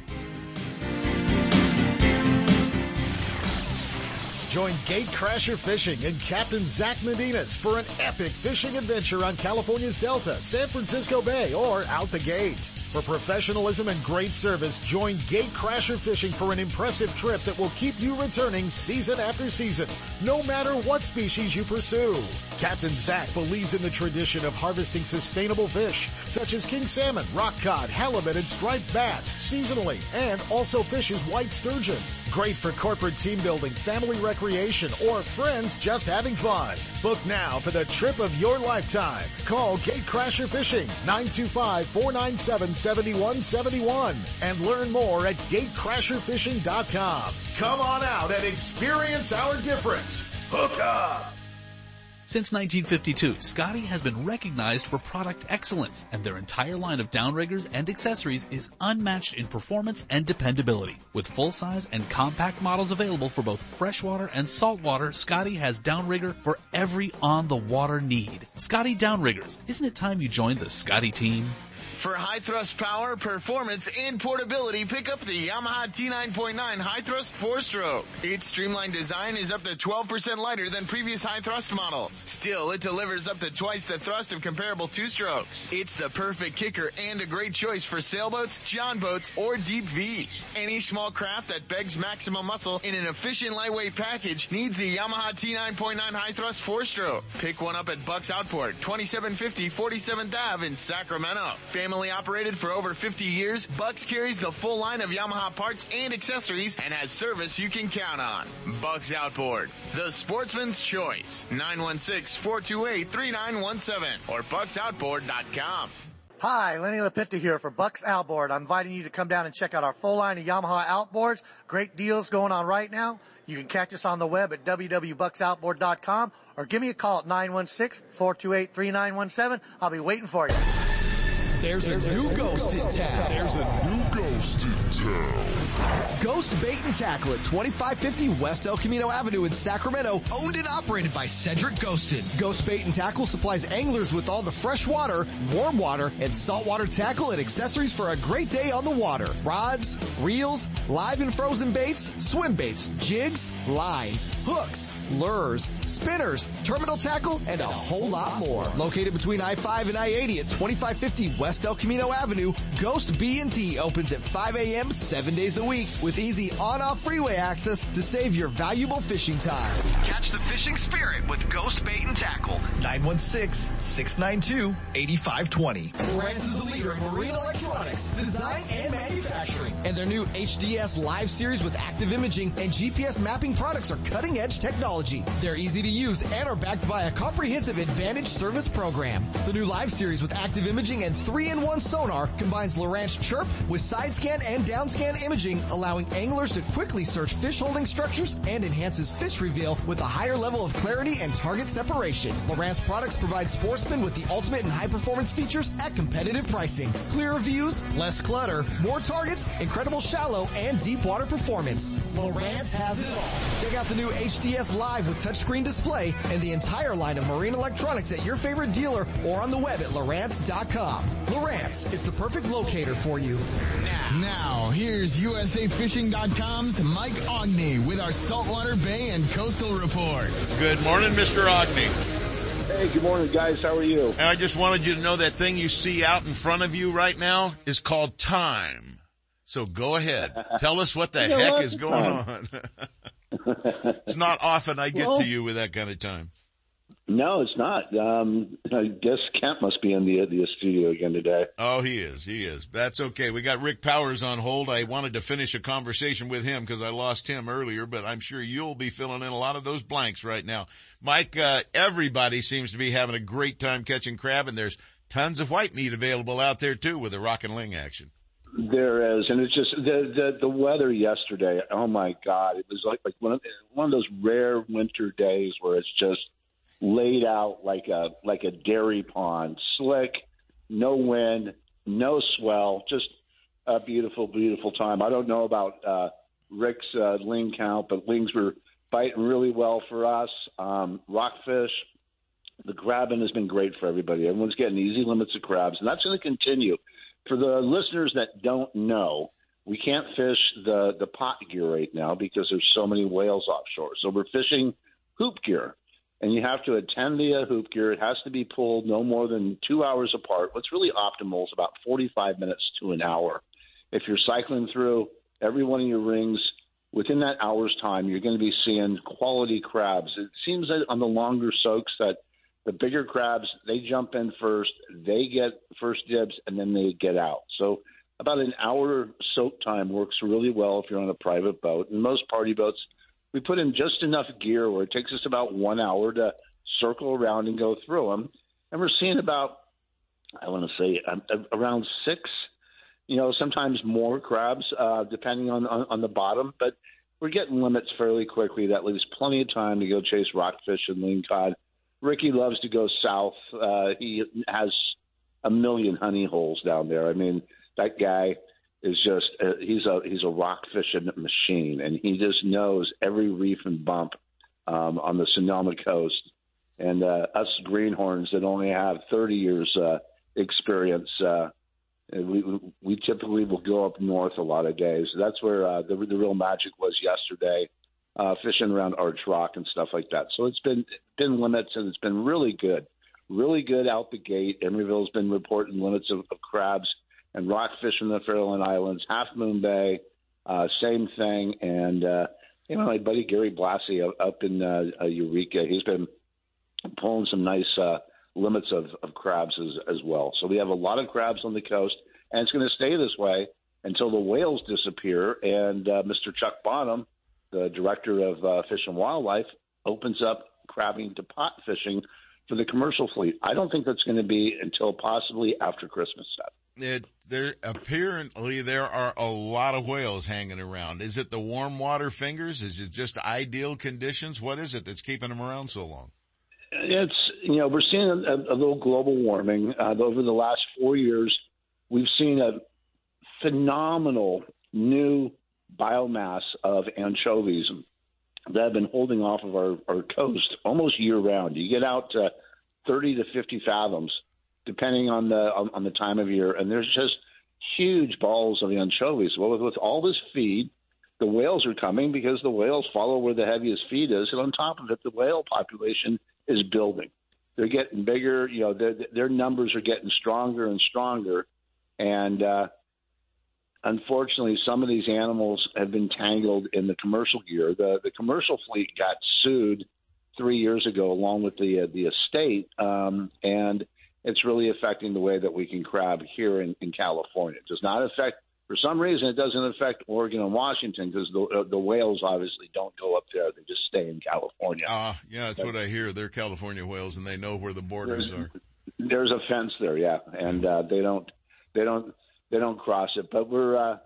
Join Gatecrasher Fishing and Captain Zach Medinas for an epic fishing adventure on California's Delta, San Francisco Bay, or out the gate. For professionalism and great service, join Gatecrasher Fishing for an impressive trip that will keep you returning season after season, no matter what species you pursue. Captain Zach believes in the tradition of harvesting sustainable fish, such as king salmon, rock cod, halibut, and striped bass, seasonally, and also fishes white sturgeon. Great for corporate team building, family recreation, or friends just having fun. Book now for the trip of your lifetime. Call Gatecrasher Fishing 925-497-7171 and learn more at gatecrasherfishing.com. Come on out and experience our difference. Hook up! Since 1952, Scotty has been recognized for product excellence, and their entire line of downriggers and accessories is unmatched in performance and dependability. With full-size and compact models available for both freshwater and saltwater, Scotty has downrigger for every on-the-water need. Scotty Downriggers, isn't it time you joined the Scotty team? For high thrust power, performance, and portability, pick up the Yamaha T9.9 High Thrust 4-Stroke. Its streamlined design is up to 12% lighter than previous high thrust models. Still, it delivers up to twice the thrust of comparable two-strokes. It's the perfect kicker and a great choice for sailboats, john boats, or deep V's. Any small craft that begs maximum muscle in an efficient lightweight package needs the Yamaha T9.9 High Thrust 4-Stroke. Pick one up at Bucks Outboard, 2750 47th Ave in Sacramento. Family operated for over 50 years, Bucks carries the full line of Yamaha parts and accessories and has service you can count on. Bucks Outboard, the sportsman's choice. 916-428-3917 or bucksoutboard.com. Hi, Lenny LaPinta here for Bucks Outboard. I'm inviting you to come down and check out our full line of Yamaha outboards. Great deals going on right now. You can catch us on the web at www.bucksoutboard.com or give me a call at 916-428-3917. I'll be waiting for you. There's, a new ghost in town. There's a new ghost in town. Ghost Bait and Tackle at 2550 West El Camino Avenue in Sacramento, owned and operated by Cedric Ghosted. Ghost Bait and Tackle supplies anglers with all the fresh water, warm water, and saltwater tackle and accessories for a great day on the water. Rods, reels, live and frozen baits, swim baits, jigs, line, hooks, lures, spinners, terminal tackle, and a whole lot more. Located between I-5 and I-80 at 2550 West El Camino Avenue, Ghost B&T opens at 5 a.m. seven days a week with easy on-off freeway access to save your valuable fishing time. Catch the fishing spirit with Ghost Bait and Tackle. 916-692-8520. Lowrance is the leader in marine electronics, design and manufacturing. And their new HDS Live series with active imaging and GPS mapping products are cutting edge technology. They're easy to use and are backed by a comprehensive advantage service program. The new Live series with active imaging and 3-in-1 sonar combines Lowrance Chirp with side scan and down scan imaging, allowing anglers to quickly search fish holding structures and enhances fish reveal with a higher level of clarity and target separation. Lowrance products provide sportsmen with the ultimate and high performance features at competitive pricing. Clearer views, less clutter, more targets, incredible shallow and deep water performance. Lowrance has it all. Check out the new HDS Live with touchscreen display and the entire line of marine electronics at your favorite dealer or on the web at Lowrance.com. Lowrance is the perfect locator for you. Now, here's USAFishing.com's Mike Aughney with our Saltwater Bay and Coastal Report. Good morning, Mr. Aughney. Hey, good morning, guys. How are you? And I just wanted you to know that thing you see out in front of you right now is called time. So go ahead. Tell us what the You know heck what? is going on. it's not often I get Well- to you with that kind of time. No, it's not. Um, I guess Kent must be in the the studio again today. Oh, he is. He is. That's okay. We got Rick Powers on hold. I wanted to finish a conversation with him because I lost him earlier, but I'm sure you'll be filling in a lot of those blanks right now. Mike, uh, everybody seems to be having a great time catching crab and there's tons of white meat available out there too with the rock and ling action. There is, and it's just the the, the weather yesterday. Oh my God, it was like like one of one of those rare winter days where it's just laid out like a like a dairy pond, slick, no wind, no swell, just a beautiful, beautiful time. I don't know about uh, Rick's uh, ling count, but lings were biting really well for us. Um, rockfish, the grabbing has been great for everybody. Everyone's getting easy limits of crabs, and that's going to continue. For the listeners that don't know, we can't fish the the pot gear right now because there's so many whales offshore. So we're fishing hoop gear, and you have to attend the uh, hoop gear. It has to be pulled no more than two hours apart. What's really optimal is about 45 minutes to an hour. If you're cycling through every one of your rings within that hour's time, you're going to be seeing quality crabs. It seems that on the longer soaks that the bigger crabs they jump in first, they get first dibs, and then they get out. So about an hour soak time works really well if you're on a private boat. And most party boats, we put in just enough gear where it takes us about one hour to circle around and go through them. And we're seeing about, I want to say, around six, you know, sometimes more crabs, uh, depending on, on on the bottom. But we're getting limits fairly quickly. That leaves plenty of time to go chase rockfish and lingcod. Ricky loves to go south. Uh, he has a million honey holes down there. I mean, that guy is just uh, he's a he's a rock fishing machine, and he just knows every reef and bump um, on the Sonoma coast. And uh, us greenhorns that only have 30 years uh, experience, uh, we we typically will go up north a lot of days. That's where uh, the the real magic was yesterday, uh, fishing around Arch Rock and stuff like that. So it's been been limits, and it's been really good, really good out the gate. Emeryville's been reporting limits of, of crabs and rockfish in the Farallon Islands, Half Moon Bay, uh, same thing. And uh, you know, my buddy Gary Blasi up in uh, uh, Eureka, he's been pulling some nice uh, limits of, of crabs as, as well. So we have a lot of crabs on the coast, and it's going to stay this way until the whales disappear. And uh, Mr. Chuck Bonham, the director of uh, Fish and Wildlife, opens up crabbing to pot fishing for the commercial fleet. I don't think that's going to be until possibly after Christmas. It, there apparently there are a lot of whales hanging around. Is it the warm water fingers? Is it just ideal conditions? What is it that's keeping them around so long? It's you know we're seeing a, a little global warming uh, over the last four years. We've seen a phenomenal new biomass of anchovies that have been holding off of our, our coast almost year round. You get out to 30 to 50 fathoms, depending on the on, on the time of year, and there's just huge balls of anchovies. Well, with, with all this feed, the whales are coming because the whales follow where the heaviest feed is, and on top of it, the whale population is building. They're getting bigger. You know, their their numbers are getting stronger and stronger, and uh, unfortunately, some of these animals have been tangled in the commercial gear. The the commercial fleet got sued three years ago, along with the uh, the estate, um, and it's really affecting the way that we can crab here in, in California. It does not affect, for some reason, it doesn't affect Oregon and Washington because the uh, the whales obviously don't go up there; they just stay in California. Ah, uh, yeah, that's but, what I hear. They're California whales, and they know where the borders there's, are. There's a fence there, yeah, and uh, they don't they don't they don't cross it. But we're uh,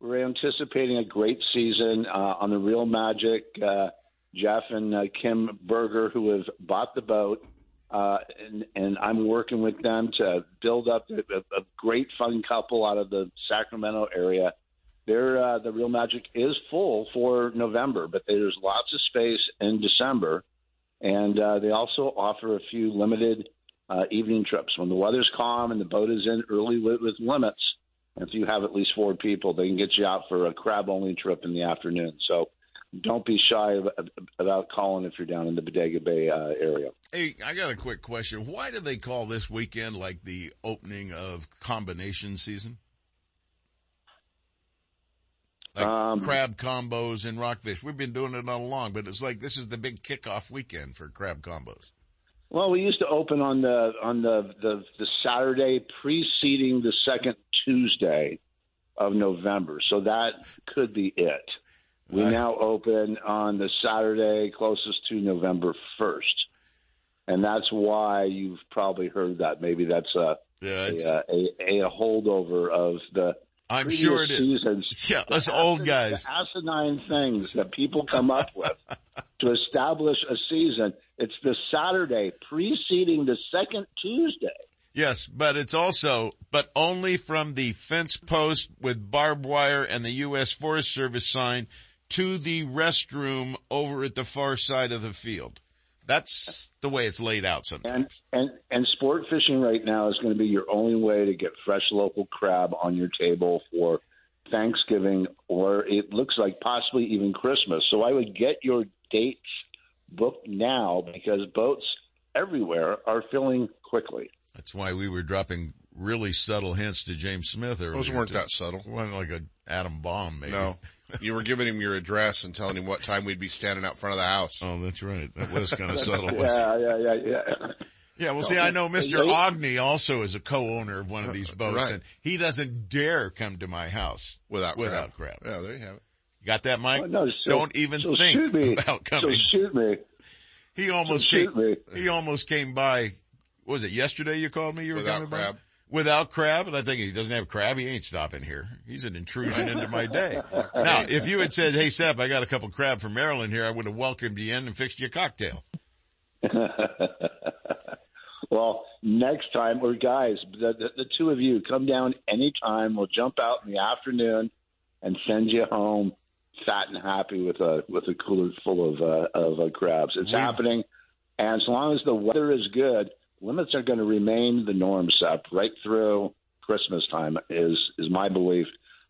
we're anticipating a great season uh, on the Real Magic. Uh, Jeff and uh, Kim Berger, who have bought the boat, uh, and, and I'm working with them to build up a, a great fun couple out of the Sacramento area. They're, uh, the Real Magic is full for November, but there's lots of space in December, and uh, they also offer a few limited uh, evening trips when the weather's calm and the boat is in early with, with limits if you have at least four people, they can get you out for a crab only trip in the afternoon. So don't be shy about calling if you're down in the Bodega Bay uh, area. Hey, I got a quick question. Why do they call this weekend like the opening of combination season? Like um, crab combos and rockfish. We've been doing it all along, but it's like this is the big kickoff weekend for crab combos. Well, we used to open on the on the the, the Saturday preceding the second Tuesday of November, so that could be it. We right. now open on the Saturday closest to November first, and that's why you've probably heard that. Maybe that's a yeah, a, uh, a, a holdover of the I'm sure it seasons, is. Yeah, us old guys. Asinine things that people come up with to establish a season. It's the Saturday preceding the second Tuesday. Yes, but it's also, but only from the fence post with barbed wire and the U.S. Forest Service sign to the restroom over at the far side of the field. That's the way it's laid out sometimes. And, and, and sport fishing right now is going to be your only way to get fresh local crab on your table for Thanksgiving or it looks like possibly even Christmas. So I would get your dates booked now because boats everywhere are filling quickly. That's why we were dropping really subtle hints to James Smith earlier. Those weren't that subtle. One like an atom bomb, maybe. No, you were giving him your address and telling him what time we'd be standing out front of the house. Oh, that's right. That was kind of subtle. yeah, yeah, yeah, yeah. Yeah, well, see, I know Mr. Aughney also is a co-owner of one of these uh, boats, right. and he doesn't dare come to my house without without crab. crab. Yeah, there you have it. You got that, Mike? Oh, no, so, Don't even so think about coming. So shoot me. He almost so came. He almost came by. was it yesterday? You called me. You were without coming crab. by without crab, and I think he doesn't have crab, he ain't stopping here. He's an intrusion into my day. Now, if you had said, hey, Sep, I got a couple crab from Maryland here, I would have welcomed you in and fixed you a cocktail. well, next time, or guys, the, the, the two of you come down anytime. We'll jump out in the afternoon and send you home fat and happy with a with a cooler full of uh, of uh, crabs. It's We've- happening, and as long as the weather is good, limits are going to remain the norm, Sep, right through Christmas time. Is is my belief.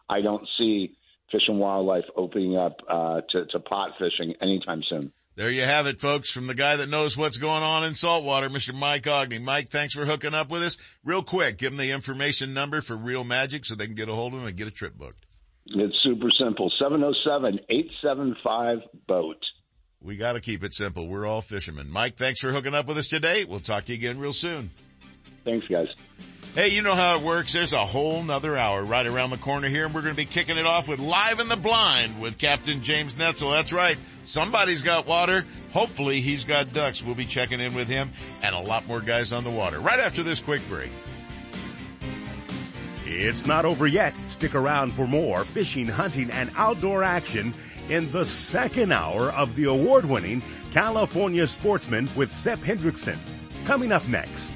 I don't see fish and wildlife opening up uh, to, to pot fishing anytime soon. There you have it, folks, from the guy that knows what's going on in saltwater, Mr. Mike Aughney. Mike, thanks for hooking up with us. Real quick, give them the information number for Real Magic so they can get a hold of them and get a trip booked. It's super simple. 707-875-BOAT. We got to keep it simple. We're all fishermen. Mike, thanks for hooking up with us today. We'll talk to you again real soon. Thanks, guys. Hey, you know how it works. There's a whole nother hour right around the corner here, and we're going to be kicking it off with Live in the Blind with Captain James Netzel. That's right. Somebody's got water. Hopefully he's got ducks. We'll be checking in with him and a lot more guys on the water right after this quick break. It's not over yet. Stick around for more fishing, hunting, and outdoor action in the second hour of the award-winning California Sportsman with Seth Hendrickson. Coming up next.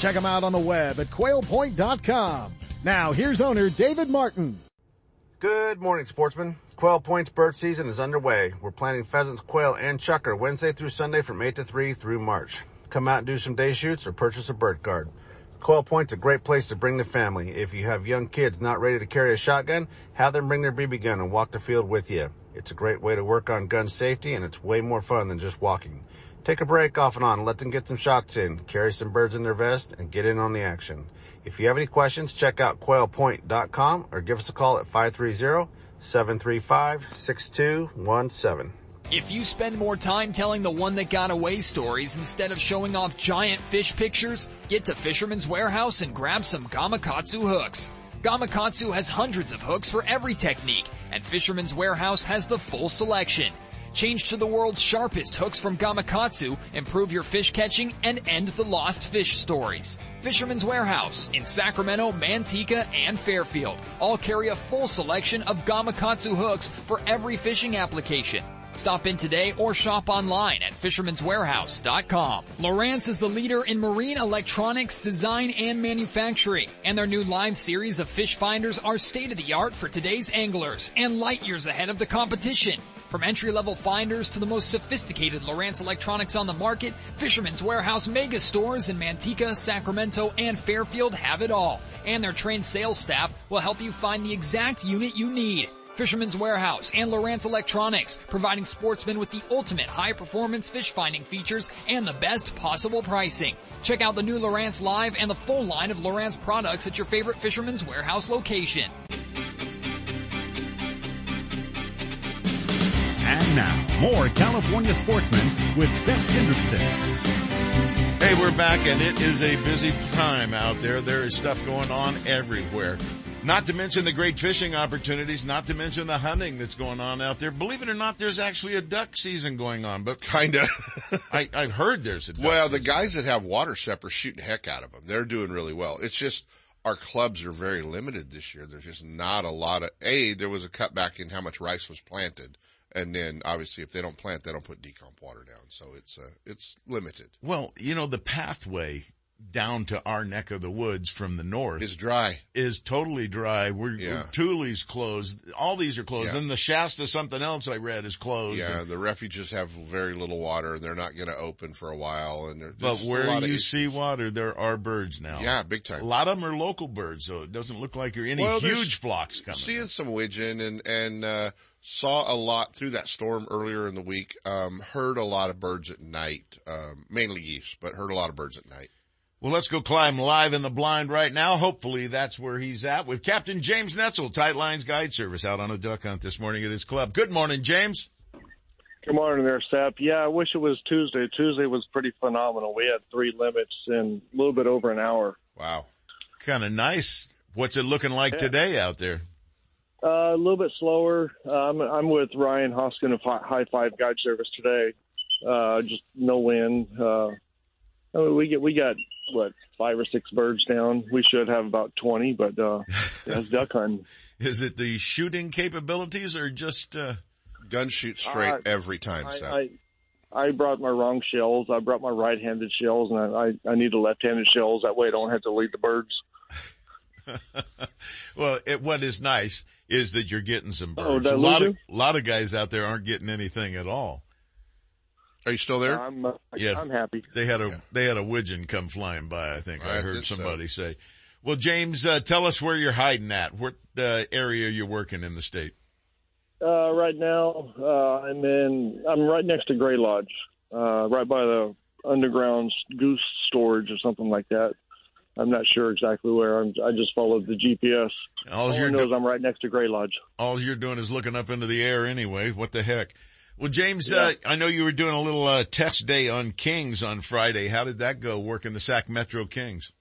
Check them out on the web at quailpoint.com. Now here's owner David Martin. Good morning, sportsmen. Quail Point's bird season is underway. We're planting pheasants, quail, and chukar Wednesday through Sunday from 8 to 3 through March. Come out and do some day shoots or purchase a bird card. Quail Point's a great place to bring the family. If you have young kids not ready to carry a shotgun, have them bring their BB gun and walk the field with you. It's a great way to work on gun safety and it's way more fun than just walking. Take a break off and on, let them get some shots in, carry some birds in their vest, and get in on the action. If you have any questions, check out quailpoint.com or give us a call at 530-735-6217. If you spend more time telling the one that got away stories instead of showing off giant fish pictures, get to Fisherman's Warehouse and grab some Gamakatsu hooks. Gamakatsu has hundreds of hooks for every technique, and Fisherman's Warehouse has the full selection. Change to the world's sharpest hooks from Gamakatsu, improve your fish catching, and end the lost fish stories. Fisherman's Warehouse in Sacramento, Manteca, and Fairfield all carry a full selection of Gamakatsu hooks for every fishing application. Stop in today or shop online at fishermanswarehouse.com. Lowrance is the leader in marine electronics design and manufacturing, and their new Live series of fish finders are state of the art for today's anglers and light years ahead of the competition. From entry-level finders to the most sophisticated Lowrance electronics on the market, Fisherman's Warehouse mega stores in Manteca, Sacramento, and Fairfield have it all. And their trained sales staff will help you find the exact unit you need. Fisherman's Warehouse and Lowrance Electronics, providing sportsmen with the ultimate high performance fish finding features and the best possible pricing. Check out the new Lowrance Live and the full line of Lowrance products at your favorite Fisherman's Warehouse location. And now, more California sportsmen with Seth Hendrickson. Hey, we're back and it is a busy time out there. There is stuff going on everywhere. Not to mention the great fishing opportunities, not to mention the hunting that's going on out there. Believe it or not, there's actually a duck season going on, but kinda. I, I've heard there's a duck Well, the guys that have water sep are shooting heck out of them. They're doing really well. It's just our clubs are very limited this year. There's just not a lot of, A, there was a cutback in how much rice was planted. And then obviously if they don't plant, they don't put decomp water down. So it's, uh, it's limited. Well, you know, the pathway down to our neck of the woods from the north is dry. Is totally dry. We're, Yeah. Tule's closed. All these are closed. Yeah. And the Shasta something else I read is closed. Yeah, the refuges have very little water they're not going to open for a while. And But where you see water, there are birds now. Yeah, big time. A lot of them are local birds, so it doesn't look like there are any Well, huge flocks coming. Seeing some widgeon and, and, uh, saw a lot through that storm earlier in the week. Um, heard a lot of birds at night, um, mainly geese, but heard a lot of birds at night. Well, let's go climb live in the blind right now. Hopefully that's where he's at with Captain James Netzel, Tight Lines Guide Service out on a duck hunt this morning at his club. Good morning, James. Good morning there, Sap. Yeah, I wish it was Tuesday. Tuesday was pretty phenomenal. We had three limits in a little bit over an hour. Wow. Kind of nice. What's it looking like Yeah. today out there? Uh, a little bit slower. Uh, I'm, I'm with Ryan Hoskin of High Five Guide Service today. Uh, just no wind. Uh, I mean, we get we got what five or six birds down. We should have about twenty, but uh, that's duck hunting. Is it the shooting capabilities or just, uh, gun shoot straight Uh, every time, I, Sap. I I brought my wrong shells. I brought my right-handed shells, and I I, I need the left-handed shells. That way, I don't have to lead the birds. well, it, what is nice is that you're getting some Oh, birds. did I a lot of, a lot of guys out there aren't getting anything at all. Are you still there? I'm uh, Yeah. I'm happy. They had a, they had a widgeon come flying by, I think. I, I heard think so. somebody say. Well, James, uh, tell us where you're hiding at. What, uh, area you're working in the state? Uh, right now, uh, I'm in. I'm right next to Gray Lodge, uh, right by the underground goose storage or something like that. I'm not sure exactly where. I'm, I just followed the GPS. All All I know do- is I'm right next to Gray Lodge. all you're doing is looking up into the air anyway. What the heck? Well, James, uh, I know you were doing a little, uh, test day on Kings on Friday. How did that go working the Sac Metro Kings?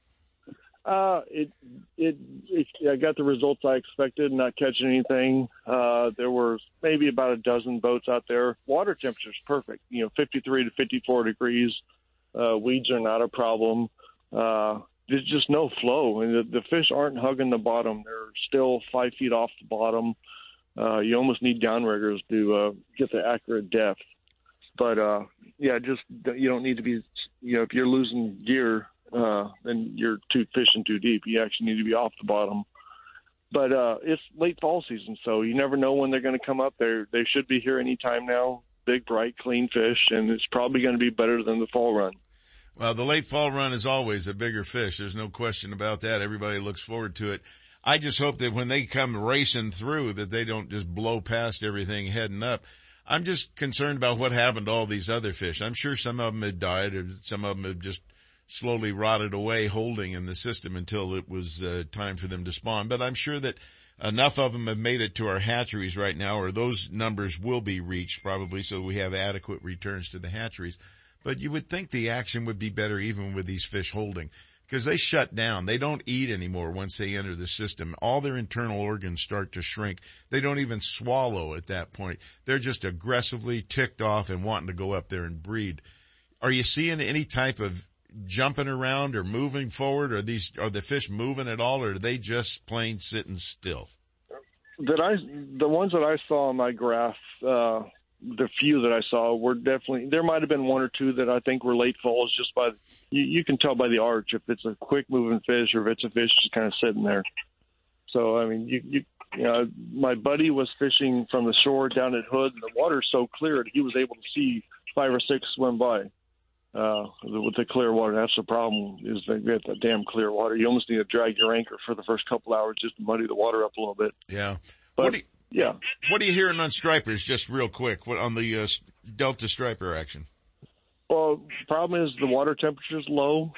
Uh, it, it, it, I got the results I expected, not catching anything. Uh, there were maybe about a dozen boats out there. Water temperature's perfect, you know, 53 to 54 degrees. Uh, weeds are not a problem. Uh, there's just no flow and the, the fish aren't hugging the bottom. They're still five feet off the bottom. Uh, you almost need downriggers to, uh, get the accurate depth. But, uh, yeah, just, you don't need to be, you know, if you're losing gear, uh, then you're too fishing too deep. You actually need to be off the bottom. But uh, it's late fall season, so you never know when they're going to come up. They they should be here any time now. Big, bright, clean fish, and it's probably going to be better than the fall run. Well, the late fall run is always a bigger fish. There's no question about that. Everybody looks forward to it. I just hope that when they come racing through that they don't just blow past everything heading up. I'm just concerned about what happened to all these other fish. I'm sure some of them had died or some of them have just slowly rotted away holding in the system until it was uh, time for them to spawn. But I'm sure that enough of them have made it to our hatcheries right now or those numbers will be reached probably so we have adequate returns to the hatcheries. But you would think the action would be better even with these fish holding because they shut down. They don't eat anymore once they enter the system. All their internal organs start to shrink. They don't even swallow at that point. They're just aggressively ticked off and wanting to go up there and breed. Are you seeing any type of jumping around or moving forward? Are these, are the fish moving at all or are they just plain sitting still? That I, the ones that I saw on my graph, uh, the few that I saw were definitely. There might have been one or two that I think were late falls, just by you, you can tell by the arch if it's a quick moving fish or if it's a fish just kind of sitting there. So I mean, you, you, you know, my buddy was fishing from the shore down at Hood, and the water's so clear that he was able to see five or six swim by. Uh, with the clear water, that's the problem. Is they get that damn clear water. You almost need to drag your anchor for the first couple hours just to muddy the water up a little bit. Yeah. But what do you, yeah, what are you hearing on stripers just real quick? What on the uh, Delta striper action? Well, the problem is the water temperature is low,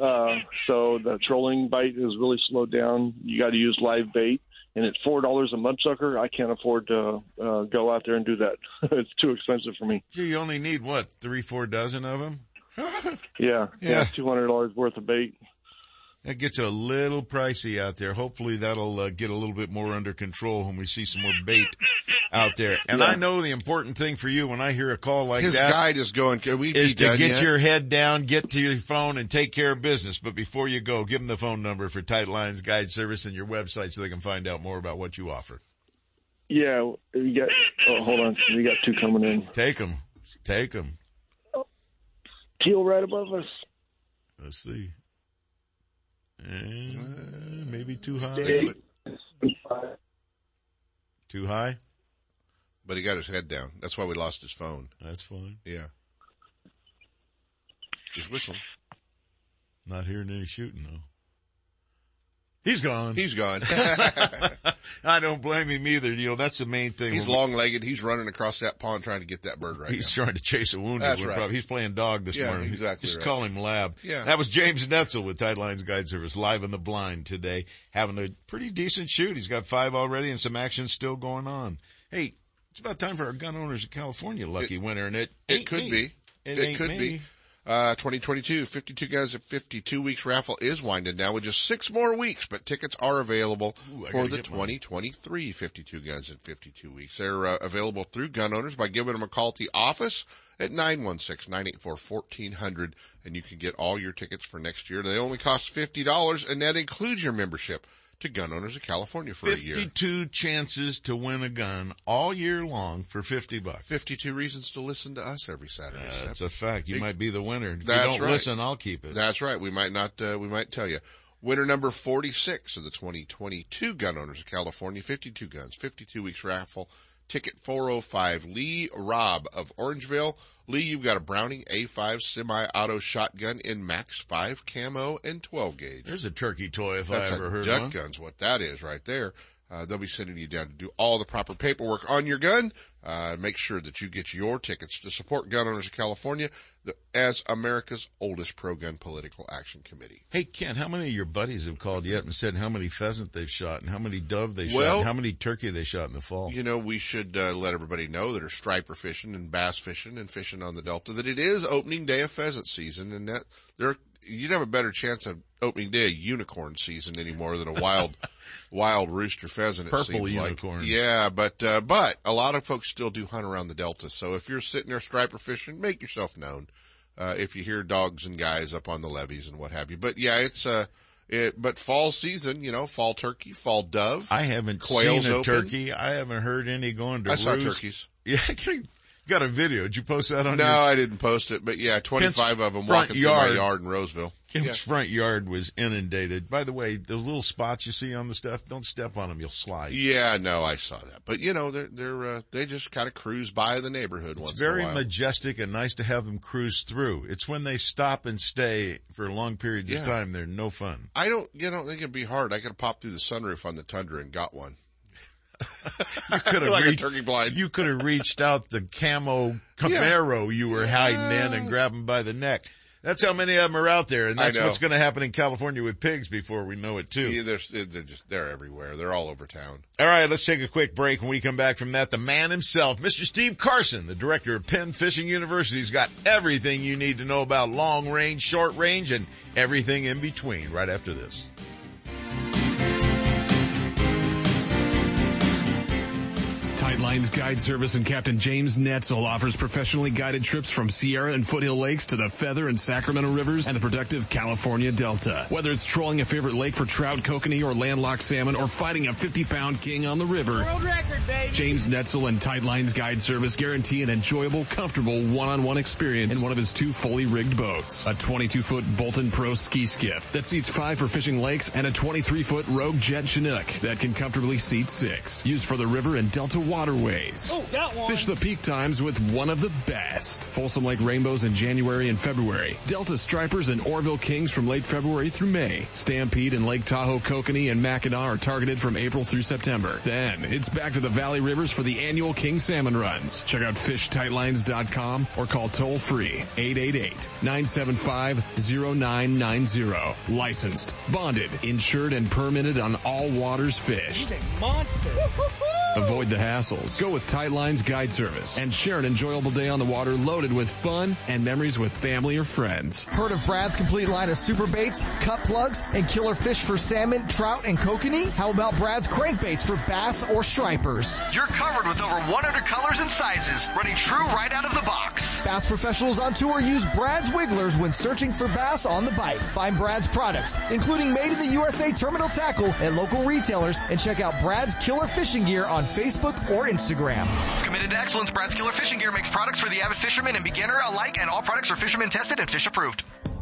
uh, so the trolling bite is really slowed down. You got to use live bait, and at four dollars a mudsucker, I can't afford to uh, go out there and do that. it's too expensive for me. You only need what three, four dozen of them. Yeah, Yeah. yeah, two hundred dollars worth of bait. That gets a little pricey out there. Hopefully that'll uh, get a little bit more under control when we see some more bait out there. And Yeah. I know the important thing for you when I hear a call like His that guide is going, can we is be to done get yet? your head down, get to your phone and take care of business. But before you go, give them the phone number for Tight Lines Guide Service and your website so they can find out more about what you offer. Yeah, we got. Oh, hold on, we got two coming in. Take them. Take them. Teal right above us. Let's see. And maybe too high. Too high? But he got his head down. That's why we lost his phone. That's fine. Yeah. He's whistling. Not hearing any shooting though. He's gone. He's gone. I don't blame him either. You know, that's the main thing. He's long legged. He's running across that pond trying to get that bird right He's now. trying to chase a wounded That's one. right. Probably. He's playing dog this Yeah, morning. exactly Just right. call him Lab. Yeah. That was James Netzel with Tight Lines Guide Service live in the blind today, having a pretty decent shoot. He's got five already and some action still going on. Hey, It's about time for our gun owners of California lucky winner, and it It could me. be. It, It, could me. be. Uh, 2022, 52 guns at 52 weeks raffle is winding down with just six more weeks, but tickets are available Ooh, for the get mine. 2023 52 guns at 52 weeks. They're uh, available through gun owners by giving them a call at the office at 916-984-1400 and you can get all your tickets for next year. They only cost $50 and that includes your membership to Gun Owners of California for a year. 52 chances to win a gun all year long for 50 bucks. 52 reasons to listen to us every Saturday. Seth. That's a fact. You It- might be the winner. If you don't right. listen, I'll keep it. That's right. We might not, uh, we might tell you. Winner number 46 of the 2022 Gun Owners of California, 52 guns, 52 weeks raffle, ticket 405, Lee Robb of Orangevale. Lee, you've got a Browning A5 semi-auto shotgun in max 5 camo and 12 gauge. There's a turkey toy if That's I ever heard duck one. gun's what that is right there. Uh, they'll be sending you down to do all the proper paperwork on your gun. Uh, make sure that you get your tickets to support Gun Owners of California as America's oldest pro-gun political action committee. Hey, Ken, how many of your buddies have called yet and said how many pheasant they've shot and how many dove they shot Well- and how many turkey they shot in the fall? You know, we should uh, let everybody know that are striper fishing and bass fishing and fishing on the Delta that it is opening day of pheasant season, and that there you'd have a better chance of opening day unicorn season anymore than a wild wild rooster pheasant. It Purple seems like. Yeah, but uh, but a lot of folks still do hunt around the Delta. So if you're sitting there striper fishing, make yourself known. Uh, if you hear dogs and guys up on the levees and what have you. But yeah, it's uh it, but fall season, you know, fall turkey, fall dove. I haven't quails seen a open. turkey. I haven't heard any going to I saw turkeys. Yeah, got a video. Did you post that on No, your I didn't post it, but yeah, 25 Ken's of them walking yard. through my yard in Roseville. Kim's Yeah. front yard was inundated. By the way, the little spots you see on the stuff, don't step on them. You'll slide. Yeah, no, I saw that. But you know, they're, they're, uh, they just kind of cruise by the neighborhood once It's very in a while. majestic and nice to have them cruise through. It's when they stop and stay for long periods of time, they're no fun. I don't, you know, think it'd be hard. I could have popped through the sunroof on the Tundra and got one. You could have Like reached, turkey blind. You could have reached out the camo Camaro you were hiding in and grabbed him by the neck. That's how many of them are out there, and that's what's going to happen in California with pigs before we know it too. Yeah, they're, they're just, they're everywhere. They're all over town. All right, let's take a quick break. When we come back from that, the man himself, Mr. Steve Carson, the director of Penn Fishing University, has got everything you need to know about long range, short range, and everything in between right after this. Tight Lines Guide Service and Captain James Netzel offers professionally guided trips from Sierra and Foothill Lakes to the Feather and Sacramento Rivers and the productive California Delta. Whether it's trolling a favorite lake for trout, kokanee, or landlocked salmon, or fighting a 50-pound king on the river, World record, baby. James Netzel and Tight Lines Guide Service guarantee an enjoyable, comfortable one-on-one experience in one of his two fully rigged boats. A 22-foot Bolton Pro ski skiff that seats five for fishing lakes and a 23-foot Rogue Jet Chinook that can comfortably seat six. Used for the river and delta waterways. Oh, got one. Fish the peak times with one of the best. Folsom Lake Rainbows in January and February. Delta Stripers and Oroville Kings from late February through May. Stampede and Lake Tahoe Kokanee and Mackinaw are targeted from April through September. Then it's back to the Valley Rivers for the annual King Salmon runs. Check out fishtightlines.com or call toll free 888-975-0990. Licensed, bonded, insured, and permitted on all waters fished. He's a monster. Avoid the hassles. Go with Tight Lines Guide Service and share an enjoyable day on the water loaded with fun and memories with family or friends. Heard of Brad's complete line of super baits, cut plugs, and killer fish for salmon, trout, and kokanee? How about Brad's crankbaits for bass or stripers? You're covered with over 100 colors and sizes, running true right out of the box. Bass professionals on tour use Brad's Wigglers when searching for bass on the bite. Find Brad's products, including made in the USA terminal tackle at local retailers, and check out Brad's killer fishing gear on Facebook or Instagram. Committed to excellence, Brad's Killer Fishing Gear makes products for the avid fisherman and beginner alike, and all products are fisherman tested and fish approved.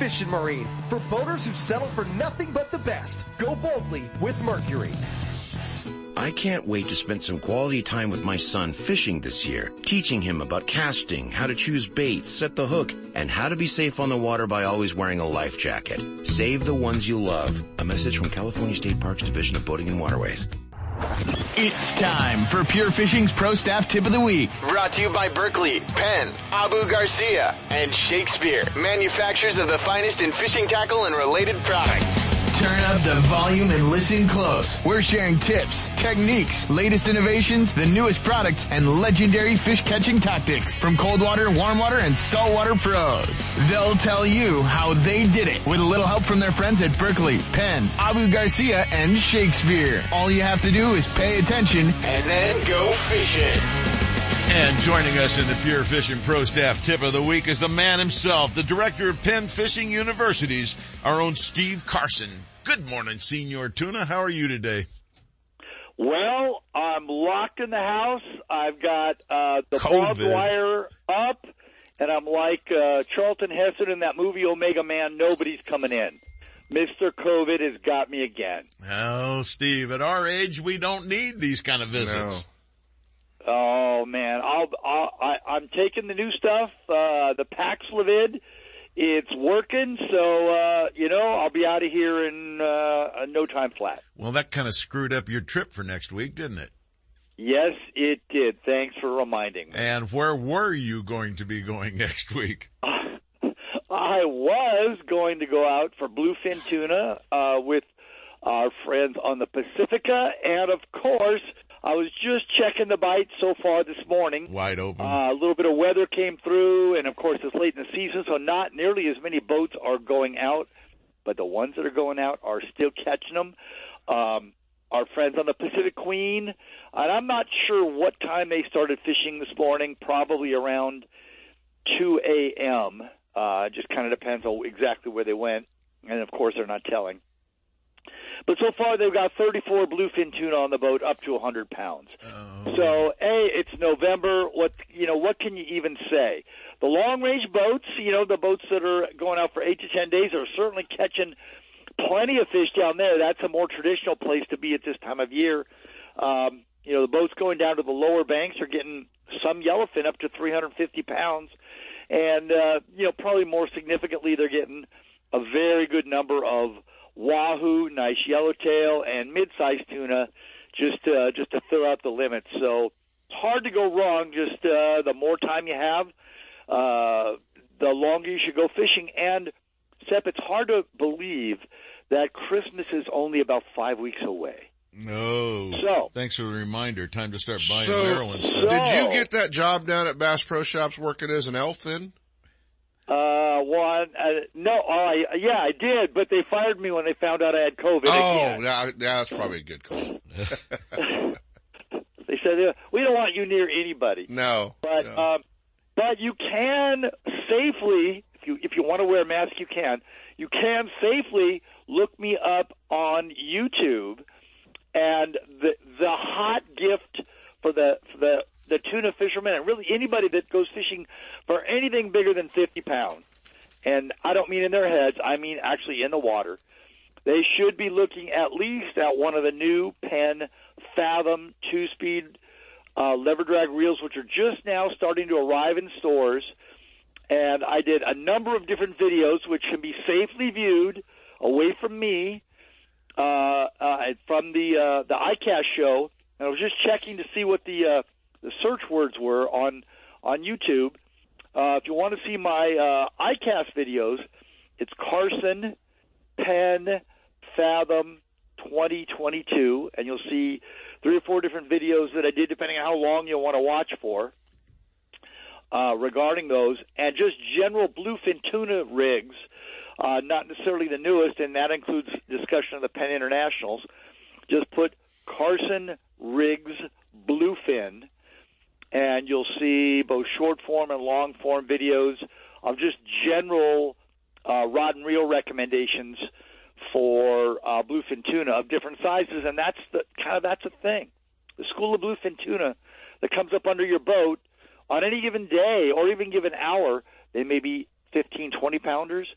Fishing Marine. For boaters who settle for nothing but the best. Go boldly with Mercury. I can't wait to spend some quality time with my son fishing this year, teaching him about casting, how to choose baits, set the hook, and how to be safe on the water by always wearing a life jacket. Save the ones you love. A message from California State Parks Division of Boating and Waterways. It's time for Pure Fishing's Pro Staff Tip of the Week. Brought to you by Berkley, Penn, Abu Garcia, and Shakespeare, manufacturers of the finest in fishing tackle and related products. Turn up the volume and listen close. We're sharing tips, techniques, latest innovations, the newest products, and legendary fish catching tactics from cold water, warm water, and saltwater pros. They'll tell you how they did it with a little help from their friends at Berkley, Penn, Abu Garcia, and Shakespeare. All you have to do is pay attention and then go fishing. And joining us in the Pure Fishing Pro Staff Tip of the Week is the man himself, the director of Penn Fishing Universities, our own Steve Carson. Good morning, Senior Tuna. How are you today? Well, I'm locked in the house. I've got uh, the barbed wire up, and I'm like uh, Charlton Heston in that movie Omega Man. Nobody's coming in. Mr. COVID has got me again. Oh, Steve, at our age, we don't need these kind of visits. Oh man, I'll, I'll I, I'm taking the new stuff, uh, the Paxlovid. It's working, so uh, you know I'll be out of here in uh, no time flat. Well, that kind of screwed up your trip for next week, didn't it? Yes, it did. Thanks for reminding me. And where were you going to be going next week? I was going to go out for bluefin tuna uh, with our friends on the Pacifica, and of course, I was just checking the bites so far this morning. Wide open. Uh, a little bit of weather came through, and of course, it's late in the season, so not nearly as many boats are going out, but the ones that are going out are still catching them. Um, our friends on the Pacific Queen, and I'm not sure what time they started fishing this morning, probably around 2 a.m. Uh, just kind of depends on exactly where they went, and of course, they're not telling. But so far, they've got 34 bluefin tuna on the boat, up to 100 pounds. Oh. So, a, it's November. What you know? What can you even say? The long range boats, you know, the boats that are going out for eight to ten days, are certainly catching plenty of fish down there. That's a more traditional place to be at this time of year. Um, you know, the boats going down to the lower banks are getting some yellowfin up to 350 pounds, and uh, you know, probably more significantly, they're getting a very good number of wahoo, nice yellowtail, and mid-sized tuna, just uh, just to fill out the limits. So hard to go wrong. Just uh, the more time you have, uh, the longer you should go fishing. And Sep, it's hard to believe that Christmas is only about five weeks away. No. So- thanks for the reminder. Time to start buying So, Maryland stuff. did you get that job down at Bass Pro Shops working as an elf then? Uh, one, uh, no, oh, I, yeah, I did, but they fired me when they found out I had COVID. Oh, yeah, yeah, that's probably a good call. They said we don't want you near anybody. No, but um, but you can safely, if you if you want to wear a mask, you can. You can safely look me up on YouTube, and the the hot gift for the for the the tuna fishermen and really anybody that goes fishing for anything bigger than fifty pounds. And I don't mean in their heads; I mean actually in the water. They should be looking at least at one of the new Penn Fathom two-speed uh, lever drag reels, which are just now starting to arrive in stores. And I did a number of different videos, which can be safely viewed away from me uh, uh, from the uh, the iCast show. And I was just checking to see what the uh, the search words were on on YouTube. Uh, if you want to see my uh, iCast videos, it's Carson Penn Fathom 2022, and you'll see three or four different videos that I did, depending on how long you want to watch for, uh, regarding those, and just general bluefin tuna rigs, uh, not necessarily the newest, and that includes discussion of the Penn Internationals. Just put Carson Riggs Bluefin, and you'll see both short form and long form videos of just general uh, rod and reel recommendations for uh, bluefin tuna of different sizes, and that's the kind of that's a thing. The school of bluefin tuna that comes up under your boat on any given day or even given hour, they may be 15, 20 pounders,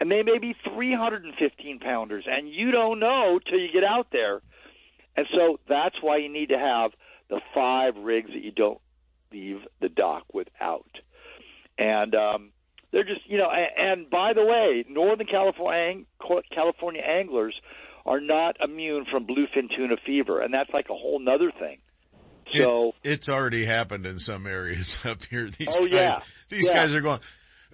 and they may be 315 pounders, and you don't know till you get out there. And so that's why you need to have the five rigs that you don't leave the dock without. And um, they're just, you know, and, and by the way, Northern California California anglers are not immune from bluefin tuna fever, and that's like a whole nother thing. So it, it's already happened in some areas up here. These oh guys, yeah, these yeah. guys are going.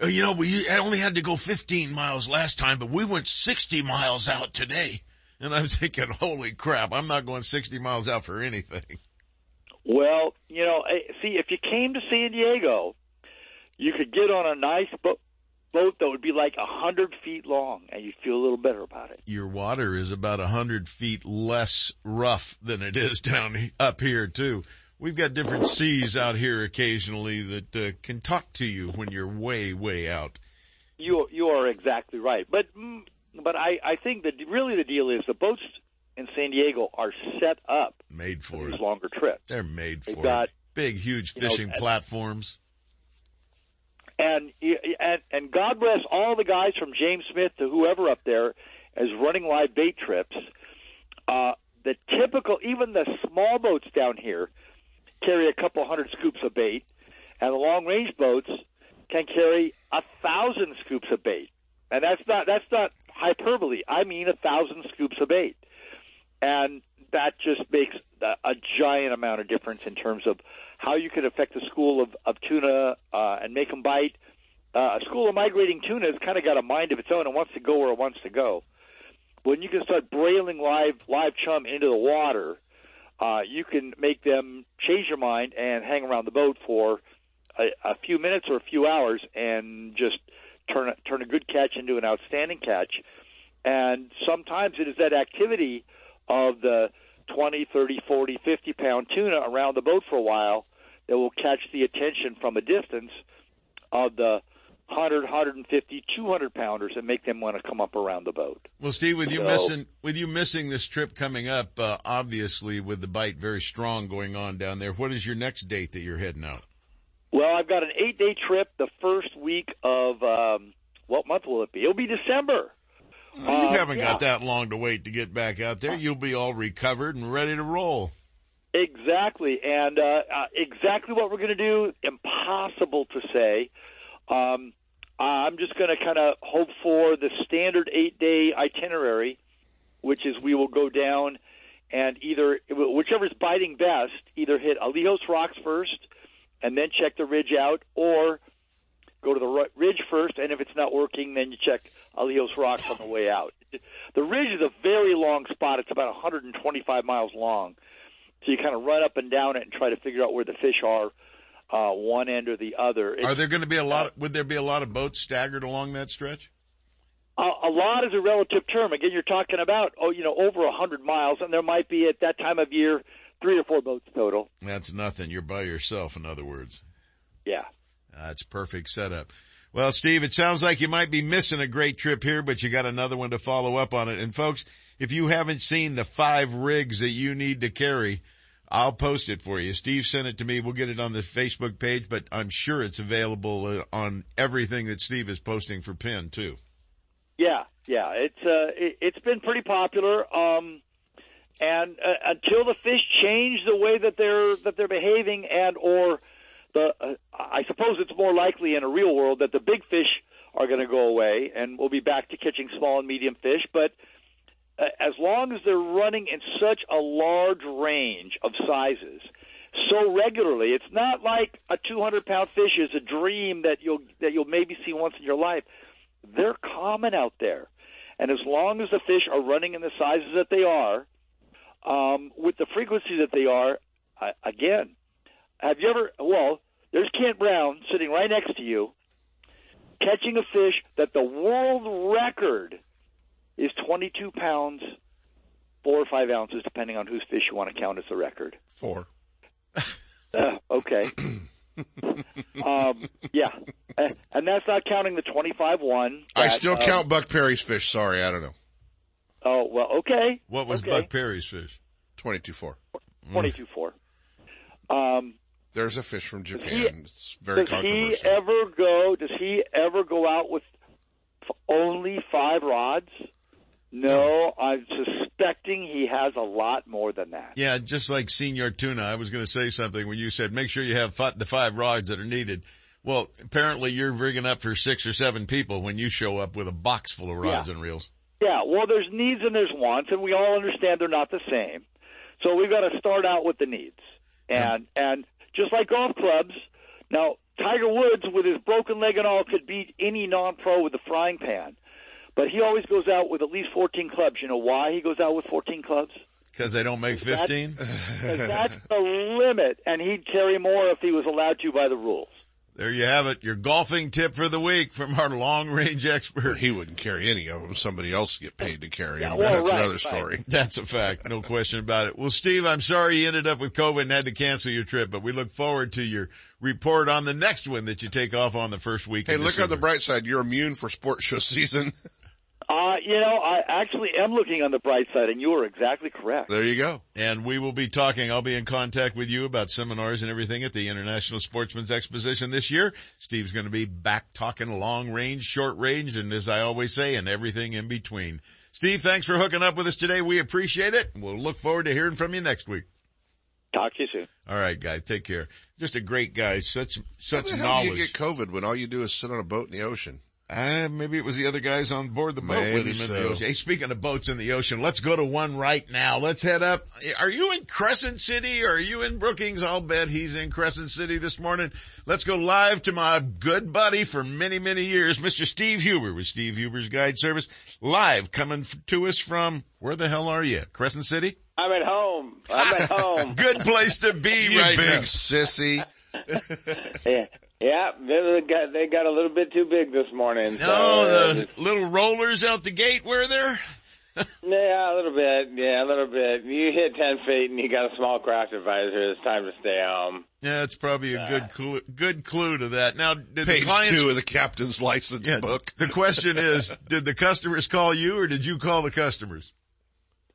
"Oh, You know, we only had to go 15 miles last time, but we went 60 miles out today. And I'm thinking, holy crap, I'm not going 60 miles out for anything. Well, you know, see, if you came to San Diego, you could get on a nice boat boat that would be like a hundred feet long, and you'd feel a little better about it. Your water is about a hundred feet less rough than it is down up here too. We've got different seas out here occasionally that uh, can talk to you when you're way, way out. You you are exactly right, but mm, but I I think that really the deal is the boats in San Diego are set up Made for these it. longer trips. They're made They've for got- it. Big, huge you know, fishing platforms. and and and God bless all the guys from James Smith to whoever up there is running live bait trips. Uh, the typical, even the small boats down here carry a couple hundred scoops of bait, and the long range boats can carry a thousand scoops of bait. And that's not that's not hyperbole. I mean a thousand scoops of bait, and that just makes a, giant amount of difference in terms of how you could affect the school of, of tuna uh, and make them bite. Uh, a school of migrating tuna has kind of got a mind of its own and wants to go where it wants to go. When you can start brailing live live chum into the water, uh, you can make them change their mind and hang around the boat for a, a few minutes or a few hours and just turn turn a good catch into an outstanding catch. And sometimes it is that activity of the 20, 30, 40, 50 pound tuna around the boat for a while that will catch the attention from a distance of the 100, 150, 200 pounders and make them want to come up around the boat. Well, Steve, with you So- missing with you missing this trip coming up, uh, obviously with the bite very strong going on down there. What is your next date that you're heading out? Well, I've got an eight day trip the first week of, um, what month will it be? It'll be December. You Uh, haven't yeah. got that long to wait to get back out there. You'll be all recovered and ready to roll. Exactly, and uh, uh, exactly what we're going to do, impossible to say. Um, I'm just going to kind of hope for the standard eight day itinerary, which is we will go down and either, whichever's biting best, either hit Alijos Rocks first and then check the ridge out, or go to the ridge first, and if it's not working, then you check Alijos Rocks on the way out. The ridge is a very long spot. It's about 125 miles long. So you kind of run up and down it and try to figure out where the fish are, uh, one end or the other. It's, Are there going to be a lot? would there be a lot of boats staggered along that stretch? a, a lot is a relative term. Again, you're talking about oh, you know, over a hundred miles, and there might be at that time of year three or four boats total. That's nothing. You're by yourself, in other words. Yeah. That's perfect setup. Well, Steve, it sounds like you might be missing a great trip here, but you got another one to follow up on it. And folks, if you haven't seen the five rigs that you need to carry, I'll post it for you. Steve sent it to me. We'll get it on the Facebook page, but I'm sure it's available uh, on everything that Steve is posting for Penn too. Yeah, yeah, it's uh, it, it's been pretty popular. Um, and uh, until the fish change the way that they're that they're behaving, and or the uh, I suppose it's more likely in a real world that the big fish are going to go away, and we'll be back to catching small and medium fish. But uh, as long as they're running in such a large range of sizes so regularly, it's not like a 200 pound fish is a dream that you'll that you'll maybe see once in your life. They're common out there, and as long as the fish are running in the sizes that they are, um, with the frequency that they are, uh, again, have you ever? Well, there's Kent Brown sitting right next to you, catching a fish that the world record is 22 pounds, four or five ounces, depending on whose fish you want to count as the record. Four. Uh, okay. um, yeah, Uh, and that's not counting the 25 one. I that, still um, count Buck Perry's fish. Sorry, I don't know. Oh well, okay. What was okay. Buck Perry's fish? Twenty-two four. 22 four. Um, There's a fish from Japan. he- it's very does he ever go? Does he ever go out with f- only five rods? No, I'm suspecting he has a lot more than that. Yeah, just like Senior Tuna, I was going to say something when you said make sure you have fi- the five rods that are needed. Well, apparently you're rigging up for six or seven people when you show up with a box full of rods Yeah. and reels. Yeah, well, there's needs and there's wants, and we all understand they're not the same. So we've got to start out with the needs, and and just like golf clubs. Now, Tiger Woods, with his broken leg and all, could beat any non-pro with a frying pan, but he always goes out with at least 14 clubs. You know why he goes out with 14 clubs? Cause they don't make 15? 'Cause that's the limit, and he'd carry more if he was allowed to by the rules. There you have it. Your golfing tip for the week from our long range expert. He wouldn't carry any of them. Somebody else get paid to carry them. well, That's right, another right. story. That's a fact. No question about it. Well, Steve, I'm sorry you ended up with COVID and had to cancel your trip, but we look forward to your report on the next one that you take off on the first week. Hey, of look on the bright side. You're immune for sports show season. Uh, you know, I actually am looking on the bright side, and you are exactly correct. There you go. And we will be talking, I'll be in contact with you about seminars and everything at the International Sportsman's Exposition this year. Steve's going to be back talking long range, short range, and as I always say, and everything in between. Steve, thanks for hooking up with us today. We appreciate it. We'll look forward to hearing from you next week. Talk to you soon. All right, guys, take care. Just a great guy. Such, How such the hell do you get COVID when all you do is sit on a boat in the ocean? Uh, maybe it was the other guys on board the boat with Maybe him in the ocean. Hey, speaking of boats in the ocean, let's go to one right now. Let's head up. Are you in Crescent City or are you in Brookings? I'll bet he's in Crescent City this morning. Let's go live to my good buddy for many, many years, Mr. Steve Huber with Steve Huber's Guide Service. Live coming to us from, where the hell are you? Crescent City? I'm at home. I'm at home. Good place to be You right big now. sissy. yeah, yeah. They got they got a little bit too big this morning. So, No, uh, the little rollers out the gate were there? yeah, a little bit. Yeah, a little bit. You hit ten feet and you got a small craft advisor. It's time to stay home. Yeah, that's probably a good clue, good clue to that. Now, did Page the clients, two of the captain's license book. the question is, did the customers call you or did you call the customers?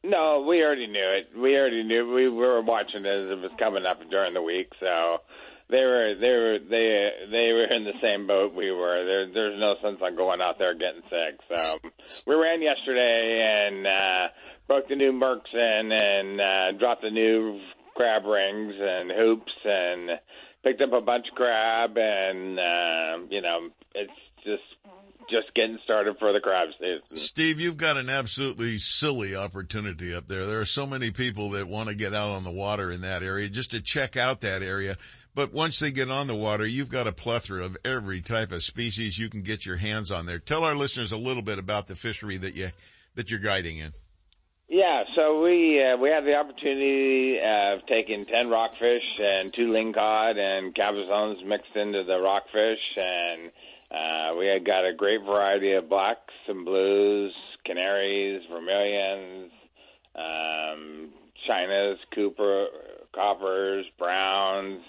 No, we already knew it. We already knew. We were watching it as it was coming up during the week, so they were they were they they were in the same boat we were. There there's no sense on going out there getting sick. So we ran yesterday and uh broke the new Mercs in and uh dropped the new crab rings and hoops and picked up a bunch of crab and uh you know, it's just just getting started for the crab season. Steve, you've got an absolutely silly opportunity up there. There are so many people that want to get out on the water in that area just to check out that area. But once they get on the water, you've got a plethora of every type of species you can get your hands on there. Tell our listeners a little bit about the fishery that you, that you're guiding in. Yeah, so we uh, we had the opportunity of taking ten rockfish and two lingcod and cabezones mixed into the rockfish, and uh, we had got a great variety of blacks and blues, canaries, vermilions, um, chinas, cooper, coppers, browns.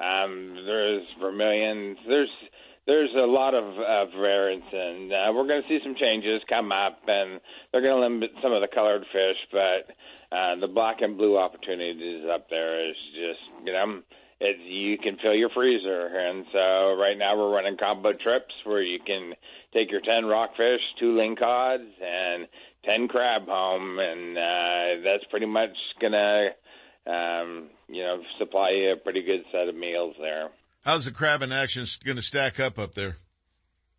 Um, there's vermilions. There's there's a lot of, of variants, and uh, we're going to see some changes come up, and they're going to limit some of the colored fish, but uh, the black and blue opportunities up there is just you know it's you can fill your freezer, and so right now we're running combo trips where you can take your ten rockfish, two lingcods, and ten crab home, and uh, that's pretty much gonna um, you know supply you a pretty good set of meals there. How's the crab in action going to stack up up there?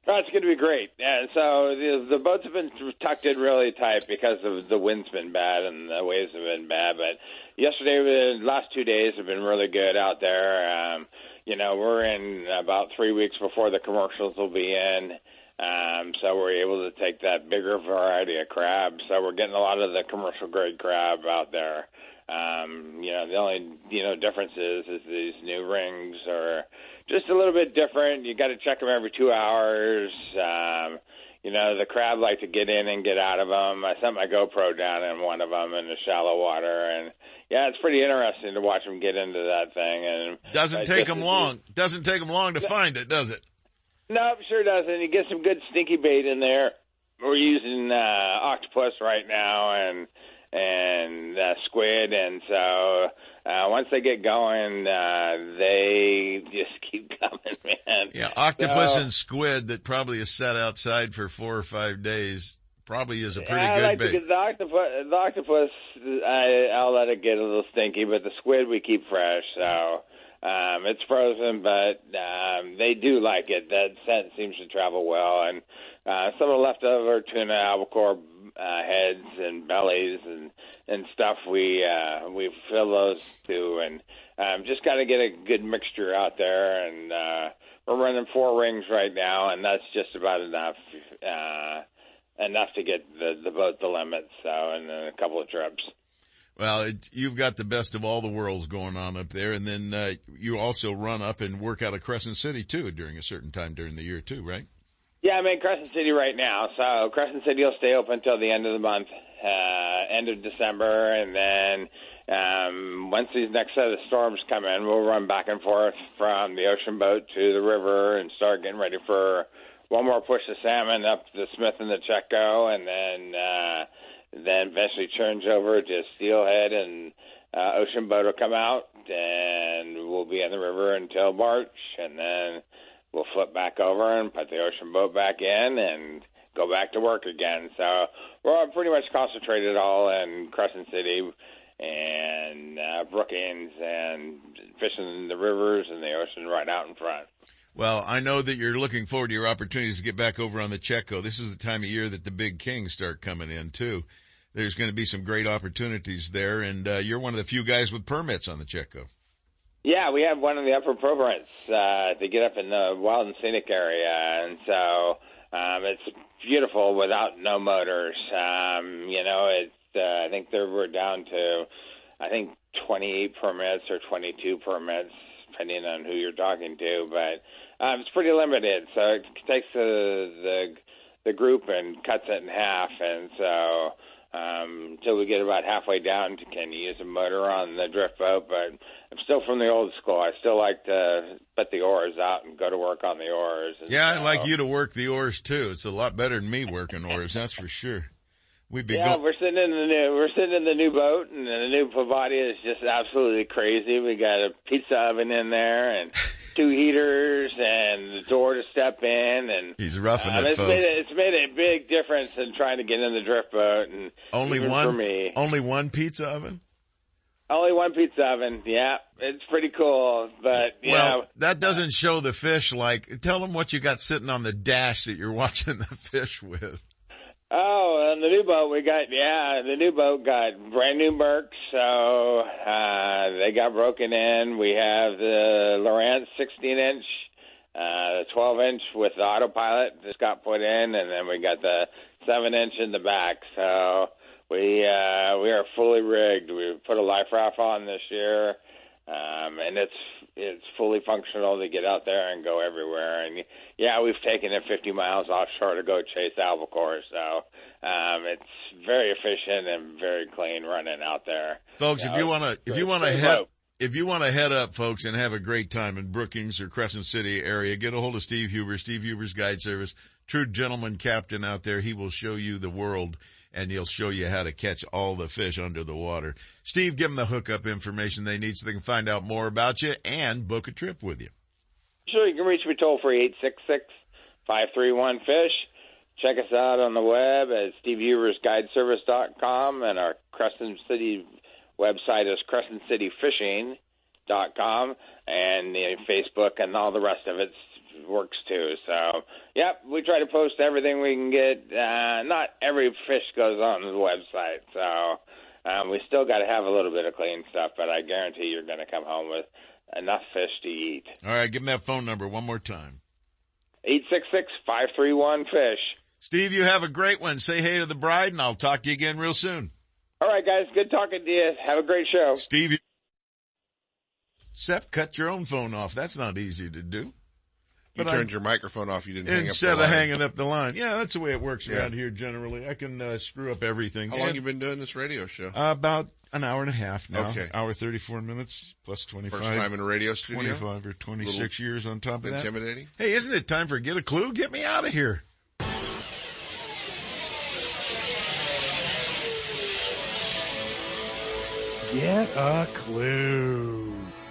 Oh, it's going to be great. Yeah, so the, the boats have been tucked in really tight because of the wind's been bad and the waves have been bad. But yesterday, the last two days have been really good out there. Um, you know, we're in about three weeks before the commercials will be in. Um, so we're able to take that bigger variety of crab. So we're getting a lot of the commercial grade crab out there. Um, you know, the only you know difference is is these new rings are just a little bit different. You got to check them every two hours. Um, you know, the crab like to get in and get out of them. I sent my GoPro down in one of them in the shallow water, and yeah, it's pretty interesting to watch them get into that thing. And Doesn't take them long. Doesn't take them long to find it, does it? no, it sure doesn't. You get some good stinky bait in there. We're using uh, octopus right now and and uh, squid, and so uh, once they get going, uh, they just keep coming, man. Yeah, octopus So- and squid that probably is set outside for four or five days probably is a pretty good I like bait. To the octopus, the octopus, I, I'll let it get a little stinky, but the squid we keep fresh. So um, it's frozen, but um, they do like it. That scent seems to travel well, and uh, some of the leftover tuna, albacore uh, heads and bellies and and stuff. We uh, we fill those too, and um, just got to get a good mixture out there. And uh, we're running four rings right now, and that's just about enough. Uh, enough to get the the boat the limit. So, and then a couple of trips. Well, it, you've got the best of all the worlds going on up there, and then uh, you also run up and work out of Crescent City too during a certain time during the year too, right? Yeah, I'm in Crescent City right now. So Crescent City will stay open until the end of the month, uh, end of December, and then um, once these next set of storms come in, we'll run back and forth from the ocean boat to the river and start getting ready for one more push of salmon up the Smith and the Chetco, and then uh, then eventually turns over to steelhead and uh, ocean boat will come out, and we'll be in the river until March, and then we'll flip back over and put the ocean boat back in and go back to work again. So we're pretty much concentrated all in Crescent City and uh, Brookings and fishing the rivers and the ocean right out in front. Well, I know that you're looking forward to your opportunities to get back over on the Chetco. This is the time of year that the big kings start coming in too. There's going to be some great opportunities there, and uh, you're one of the few guys with permits on the Chetco. Yeah, we have one of the upper Providence uh, to get up in the wild and scenic area, and so um, it's beautiful without no motors. Um, you know, it's uh, I think there we're down to I think 28 permits or 22 permits, depending on who you're talking to, but um, it's pretty limited. So it takes the the the group and cuts it in half, and so um, until we get about halfway down to can you use a motor on the drift boat. But I'm still from the old school. I still like to put the oars out and go to work on the oars. And Yeah, I'd like you to work the oars too. It's a lot better than me working oars, that's for sure. We'd be Yeah, go- we're sitting in the new we're sitting in the new boat, and the new Pavadia is just absolutely crazy. We got a pizza oven in there, and two heaters, and the door to step in, and He's roughing um, it, it's folks. made a, it's made a big difference in trying to get in the drift boat, and only one, for me. only one pizza oven. Only one pizza oven. Yeah, it's pretty cool, but you well, know, that doesn't show the fish. Like, tell them what you got sitting on the dash that you're watching the fish with. Oh, and the new boat we got, yeah, the new boat got brand new Mercs, so uh, they got broken in. We have the Lowrance 16 inch, uh, the 12 inch with the autopilot just got put in, and then we got the 7 inch in the back. So we uh, we are fully rigged. We put a life raft on this year, um, and it's it's fully functional to get out there and go everywhere. And yeah, we've taken it 50 miles offshore to go chase albacore. So um, it's very efficient and very clean running out there. Folks, if you want to, if you want to head, if you want to head up, folks, and have a great time in Brookings or Crescent City area, get a hold of Steve Huber, Steve Huber's Guide Service, true gentleman captain out there. He will show you the world and he'll show you how to catch all the fish under the water. Steve, give them the hookup information they need so they can find out more about you and book a trip with you. Sure, you can reach me toll free eight six six five three one fish. Check us out on the web at stevehubersguideservice.com and our Crescent City website is crescentcityfishing.com and the Facebook and all the rest of it works too. So, yep, we try to post everything we can get. Uh, not every fish goes on the website, so um, we still got to have a little bit of clean stuff, but I guarantee you're going to come home with enough fish to eat. All right, give them that phone number one more time. 866-531 fish. Steve, you have a great one. Say hey to the bride and I'll talk to you again real soon. All right, guys. Good talking to you. Have a great show. Steve. Seth, cut your own phone off. That's not easy to do. You But turned I- your microphone off. You didn't hang up Instead the of line. hanging up the line. Yeah, that's the way it works Yeah. around here generally. I can uh, screw up everything. How long you been doing this radio show? Uh, about an hour and a half now. Okay. Hour 34 minutes plus 25. First time in a radio studio? 25 or 26 years on top of that. intimidating? Hey, isn't it time for Get a Clue? Get me out of here. Get a clue.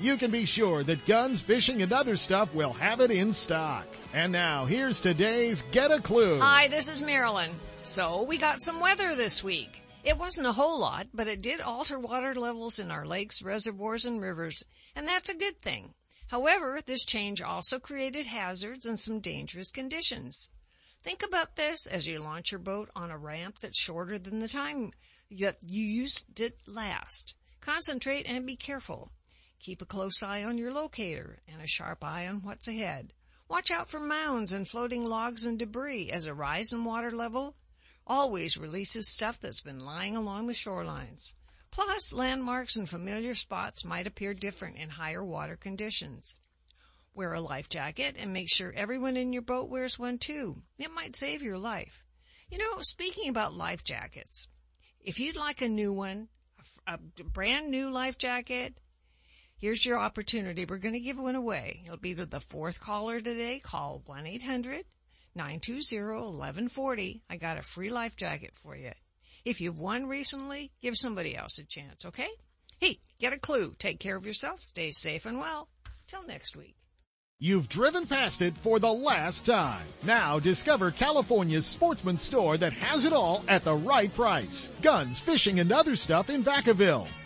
you can be sure that guns, fishing, and other stuff will have it in stock. And now, here's today's Get a Clue. Hi, this is Marilyn. So, we got some weather this week. It wasn't a whole lot, but it did alter water levels in our lakes, reservoirs, and rivers, and that's a good thing. However, this change also created hazards and some dangerous conditions. Think about this as you launch your boat on a ramp that's shorter than the time that you used it last. Concentrate and be careful. Keep a close eye on your locator and a sharp eye on what's ahead. Watch out for mounds and floating logs and debris as a rise in water level always releases stuff that's been lying along the shorelines. Plus, landmarks and familiar spots might appear different in higher water conditions. Wear a life jacket and make sure everyone in your boat wears one too. It might save your life. You know, speaking about life jackets, if you'd like a new one, a brand new life jacket, Here's your opportunity. We're going to give one away. It'll be to the fourth caller today. Call 1-800-920-1140. I got a free life jacket for you. If you've won recently, give somebody else a chance, okay? Hey, get a clue. Take care of yourself. Stay safe and well. Till next week. You've driven past it for the last time. Now discover California's sportsman store that has it all at the right price. Guns, fishing, and other stuff in Vacaville.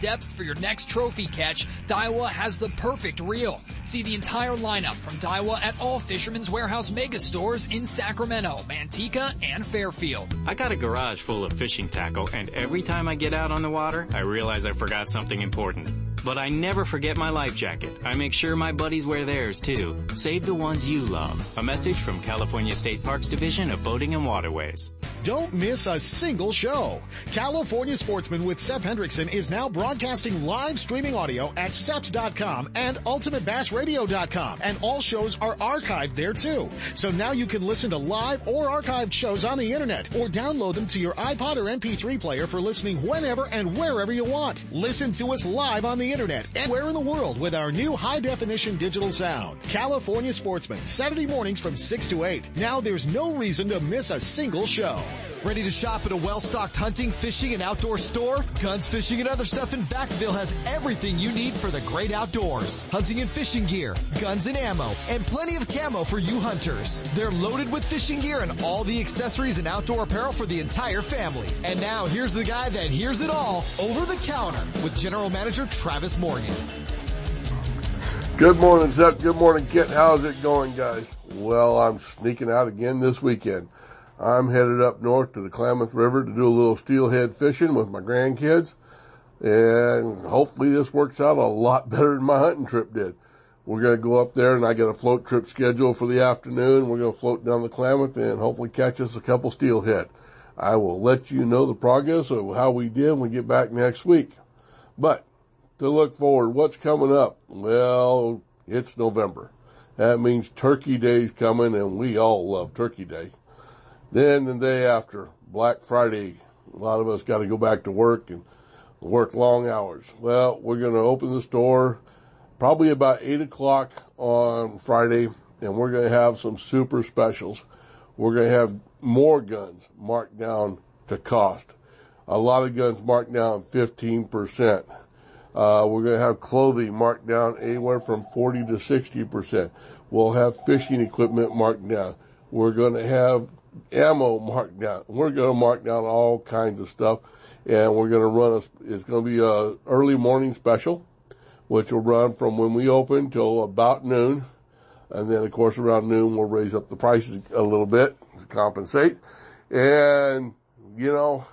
depths for your next trophy catch, Daiwa has the perfect reel. See the entire lineup from Daiwa at all Fisherman's Warehouse mega stores in Sacramento, Manteca, and Fairfield. I got a garage full of fishing tackle and every time I get out on the water, I realize I forgot something important. But I never forget my life jacket. I make sure my buddies wear theirs too. Save the ones you love. A message from California State Parks Division of Boating and Waterways. Don't miss a single show. California Sportsman with Seth Hendrickson is now broadcasting live streaming audio at seps.com and ultimatebassradio.com and all shows are archived there too. So now you can listen to live or archived shows on the internet or download them to your iPod or MP3 player for listening whenever and wherever you want. Listen to us live on the internet anywhere in the world with our new high definition digital sound. California Sportsman, Saturday mornings from 6 to 8. Now there's no reason to miss a single show. Ready to shop at a well-stocked hunting, fishing, and outdoor store? Guns, Fishing, and Other Stuff in Vacaville has everything you need for the great outdoors. Hunting and fishing gear, guns and ammo, and plenty of camo for you hunters. They're loaded with fishing gear and all the accessories and outdoor apparel for the entire family. And now here's the guy that hears it all over the counter with General Manager Travis Morgan. Good morning, Sep. Good morning, Kit. How's it going, guys? Well, I'm sneaking out again this weekend. I'm headed up north to the Klamath River to do a little steelhead fishing with my grandkids. And hopefully this works out a lot better than my hunting trip did. We're going to go up there and I got a float trip scheduled for the afternoon. We're going to float down the Klamath and hopefully catch us a couple steelhead. I will let you know the progress of how we did when we get back next week. But to look forward, what's coming up? Well, it's November. That means Turkey Day's coming and we all love Turkey Day. Then the day after, Black Friday, a lot of us got to go back to work and work long hours. Well, we're going to open the store probably about eight o'clock on Friday and we're going to have some super specials. We're going to have more guns marked down to cost. A lot of guns marked down 15%. Uh, we're going to have clothing marked down anywhere from 40 to 60%. We'll have fishing equipment marked down. We're going to have ammo marked down. We're going to mark down all kinds of stuff and we're going to run a, it's going to be a early morning special, which will run from when we open till about noon. And then of course around noon we'll raise up the prices a little bit to compensate. And, you know,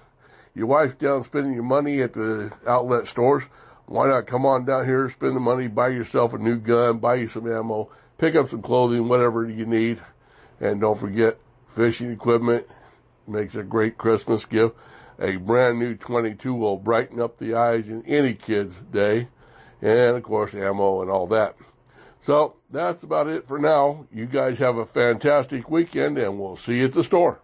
your wife's down spending your money at the outlet stores. Why not come on down here, spend the money, buy yourself a new gun, buy you some ammo, pick up some clothing, whatever you need. And don't forget, fishing equipment makes a great Christmas gift. A brand new 22 will brighten up the eyes in any kid's day. And of course, ammo and all that. So that's about it for now. You guys have a fantastic weekend and we'll see you at the store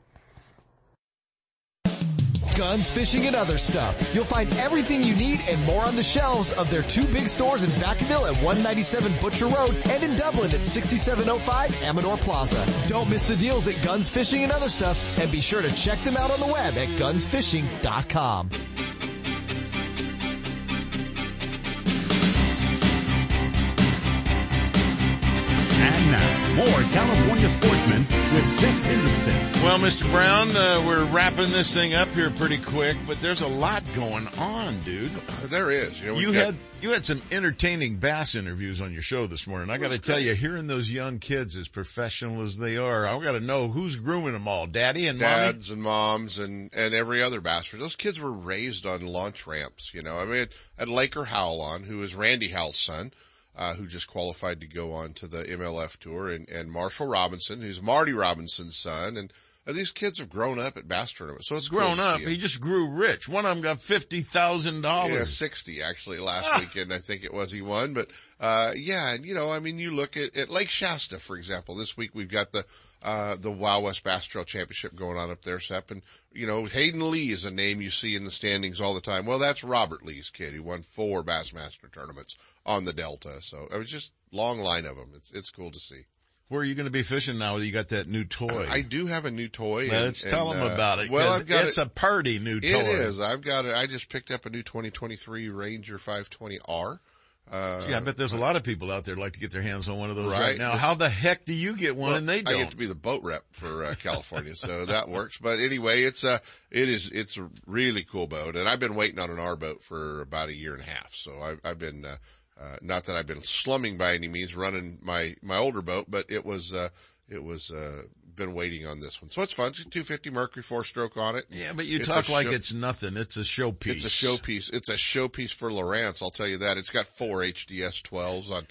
guns, fishing, and other stuff. You'll find everything you need and more on the shelves of their two big stores in Vacaville at 197 Butcher Road and in Dublin at 6705 Amador Plaza. Don't miss the deals at Guns, Fishing, and Other Stuff and be sure to check them out on the web at gunsfishing.com. And now, more California sportsmen with Seth Hendrickson. Well, Mr. Brown, uh, we're wrapping this thing up here pretty quick, but there's a lot going on, dude. There is. You, know, you got, had you had some entertaining bass interviews on your show this morning. I got to tell you, hearing those young kids as professional as they are, I got to know who's grooming them all, daddy and dads mommy? and moms and and every other bass. Those kids were raised on launch ramps. You know, I mean, at Laker Howell on, who is Randy Howell's son uh, who just qualified to go on to the MLF tour, and, and Marshall Robinson, who's Marty Robinson's son, and these kids have grown up at bass tournaments, so it's grown cool up. He just grew rich. One of them got fifty thousand dollars. Yeah, sixty actually last ah. weekend. I think it was he won, but uh, yeah, and you know, I mean, you look at, at Lake Shasta, for example. This week we've got the uh, the Wild West Bass Trail Championship going on up there, Sep. And, you know, Hayden Lee is a name you see in the standings all the time. Well, that's Robert Lee's kid. He won four Bassmaster tournaments on the Delta. So it was just long line of them. It's, it's cool to see. Where are you going to be fishing now that you got that new toy? I do have a new toy. Let's and, tell and, them uh, about it. Well, I've got it's it, a party new toy. It is. I've got it. I just picked up a new 2023 Ranger 520R. Uh, yeah, I bet there's a lot of people out there like to get their hands on one of those right, right now. How the heck do you get one well, and they don't? I get to be the boat rep for uh, California, so that works. But anyway, it's a, it is, it's a really cool boat and I've been waiting on an R boat for about a year and a half. So I've, I've been, uh, uh, not that I've been slumming by any means running my, my older boat, but it was, uh, it was, uh, been waiting on this one. So it's fun. It's a 250 Mercury four stroke on it. Yeah, but you it's talk like show, it's nothing. It's a showpiece. It's a showpiece. It's a showpiece for Lowrance. I'll tell you that. It's got four HDS 12s on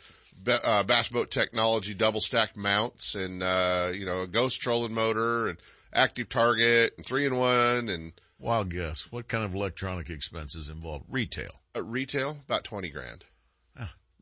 uh, Bass Boat Technology double stacked mounts and, uh, you know, a ghost trolling motor and active target and three in one and. Wild guess. What kind of electronic expenses involved? Retail. Uh, retail, about 20 grand.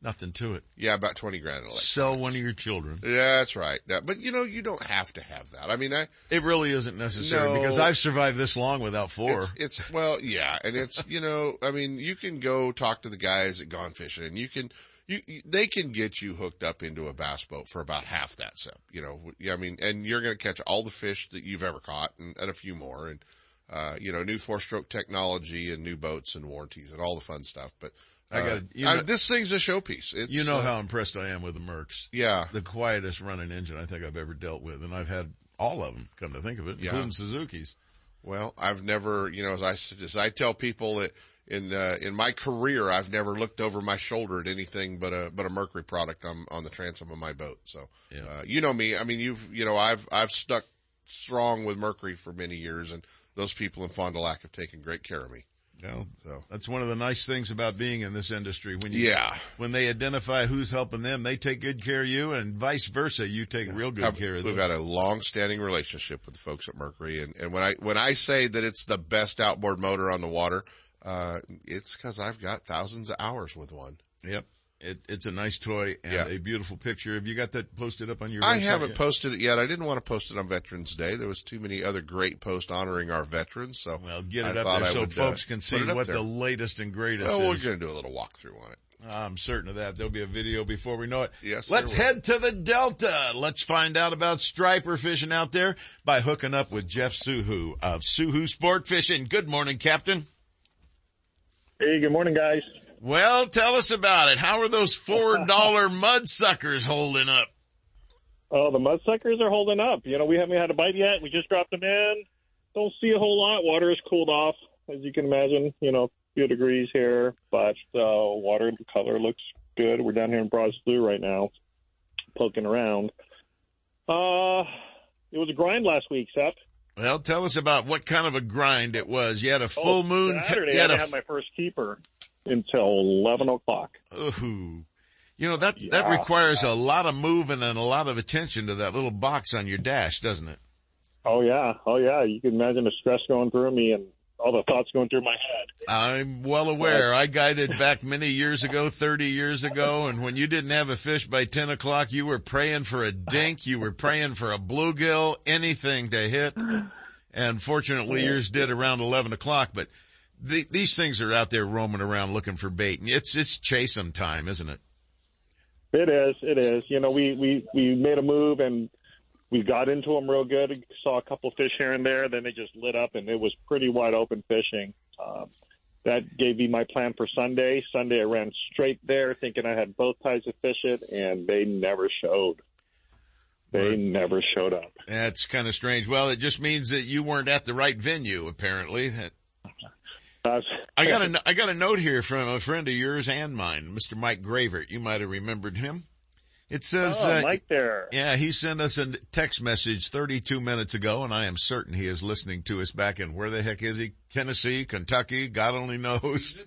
Nothing to it. Yeah, about 20 grand. Sell one of your children. Yeah, that's right. Yeah, but you know, you don't have to have that. I mean, I. It really isn't necessary no, because I've survived this long without four. It's, it's, well, yeah. And it's, you know, I mean, you can go talk to the guys at Gone Fishing and you can, you, they can get you hooked up into a bass boat for about half that stuff, you know, yeah, I mean, and you're going to catch all the fish that you've ever caught and, and a few more and, uh, you know, new four stroke technology and new boats and warranties and all the fun stuff. But, I got uh, this thing's a showpiece. It's, you know uh, how impressed I am with the Mercs. Yeah, the quietest running engine I think I've ever dealt with, and I've had all of them. Come to think of it, yeah. including Suzuki's. Well, I've never, you know, as I as I tell people that in uh, in my career, I've never looked over my shoulder at anything but a but a Mercury product on on the transom of my boat. So, yeah. uh, you know me. I mean, you've you know, I've I've stuck strong with Mercury for many years, and those people in Fond du Lac have taken great care of me. You so that's one of the nice things about being in this industry. When you, yeah, when they identify who's helping them, they take good care of you, and vice versa. You take yeah. real good I've, care of them. We've got a long-standing relationship with the folks at Mercury, and, and when I when I say that it's the best outboard motor on the water, uh, it's because I've got thousands of hours with one. Yep. It, it's a nice toy and Yeah. a beautiful picture. Have you got that posted up on your? I haven't yet? posted it yet. I didn't want to post it on Veterans Day. There was too many other great posts honoring our veterans. So Well, get it I up there so would, folks uh, can see what there. the latest and greatest Well, we're is. going to do a little walkthrough on it. I'm certain of that. There'll be a video before we know it. Yes, Let's head to the Delta. Let's find out about striper fishing out there by hooking up with Jeff Soohoo of Soohoo Sport Fishing. Good morning, Captain. Hey, good morning, guys. Well, tell us about it. How are those four dollar mud suckers holding up? Oh, the mudsuckers are holding up. You know, we haven't had a bite yet. We just dropped them in. Don't see a whole lot. Water has cooled off, as you can imagine. You know, a few degrees here, but uh, water color looks good. We're down here in Broad Slough right now, poking around. Uh, it was a grind last week, Seth. Well, tell us about what kind of a grind it was. You had a full oh, moon. Saturday, you I had a didn't my first keeper until eleven o'clock. Ooh. You know, that, that requires a lot of moving and a lot of attention to that little box on your dash, doesn't it? Oh yeah, oh yeah. You can imagine the stress going through me and all the thoughts going through my head. I'm well aware. I guided back many years ago, 30 years ago, and when you didn't have a fish by 10 o'clock, you were praying for a dink, you were praying for a bluegill, anything to hit. And fortunately yours did around 11 o'clock, but the, these things are out there roaming around looking for bait. And it's, it's chasing time, isn't it? It is. It is. You know, we we we made a move and we got into them real good. Saw a couple fish here and there. Then they just lit up, and it was pretty wide open fishing. Um, that gave me my plan for Sunday. Sunday, I ran straight there, thinking I had both ties to fish it, and they never showed. They never showed up. That's kind of strange. Well, it just means that you weren't at the right venue, apparently. That- I got a, I got a note here from a friend of yours and mine, Mr. Mike Gravert. You might have remembered him. It says, Oh, uh, Mike there. yeah, he sent us a text message 32 minutes ago and I am certain he is listening to us back in where the heck is he? Tennessee, Kentucky, God only knows.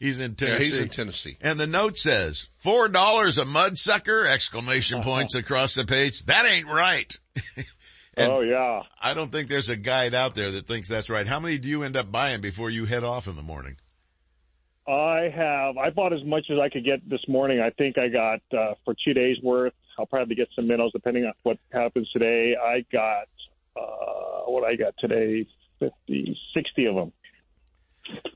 He's in Yeah, Tennessee. he's in Tennessee. And the note says, four dollars a mud sucker, exclamation points across the page. That ain't right. And oh yeah. I don't think there's a guide out there that thinks that's right. How many do you end up buying before you head off in the morning? I have. I bought as much as I could get this morning. I think I got uh, for two days worth. I'll probably get some minnows depending on what happens today. I got uh, what I got today, 50, 60 of them.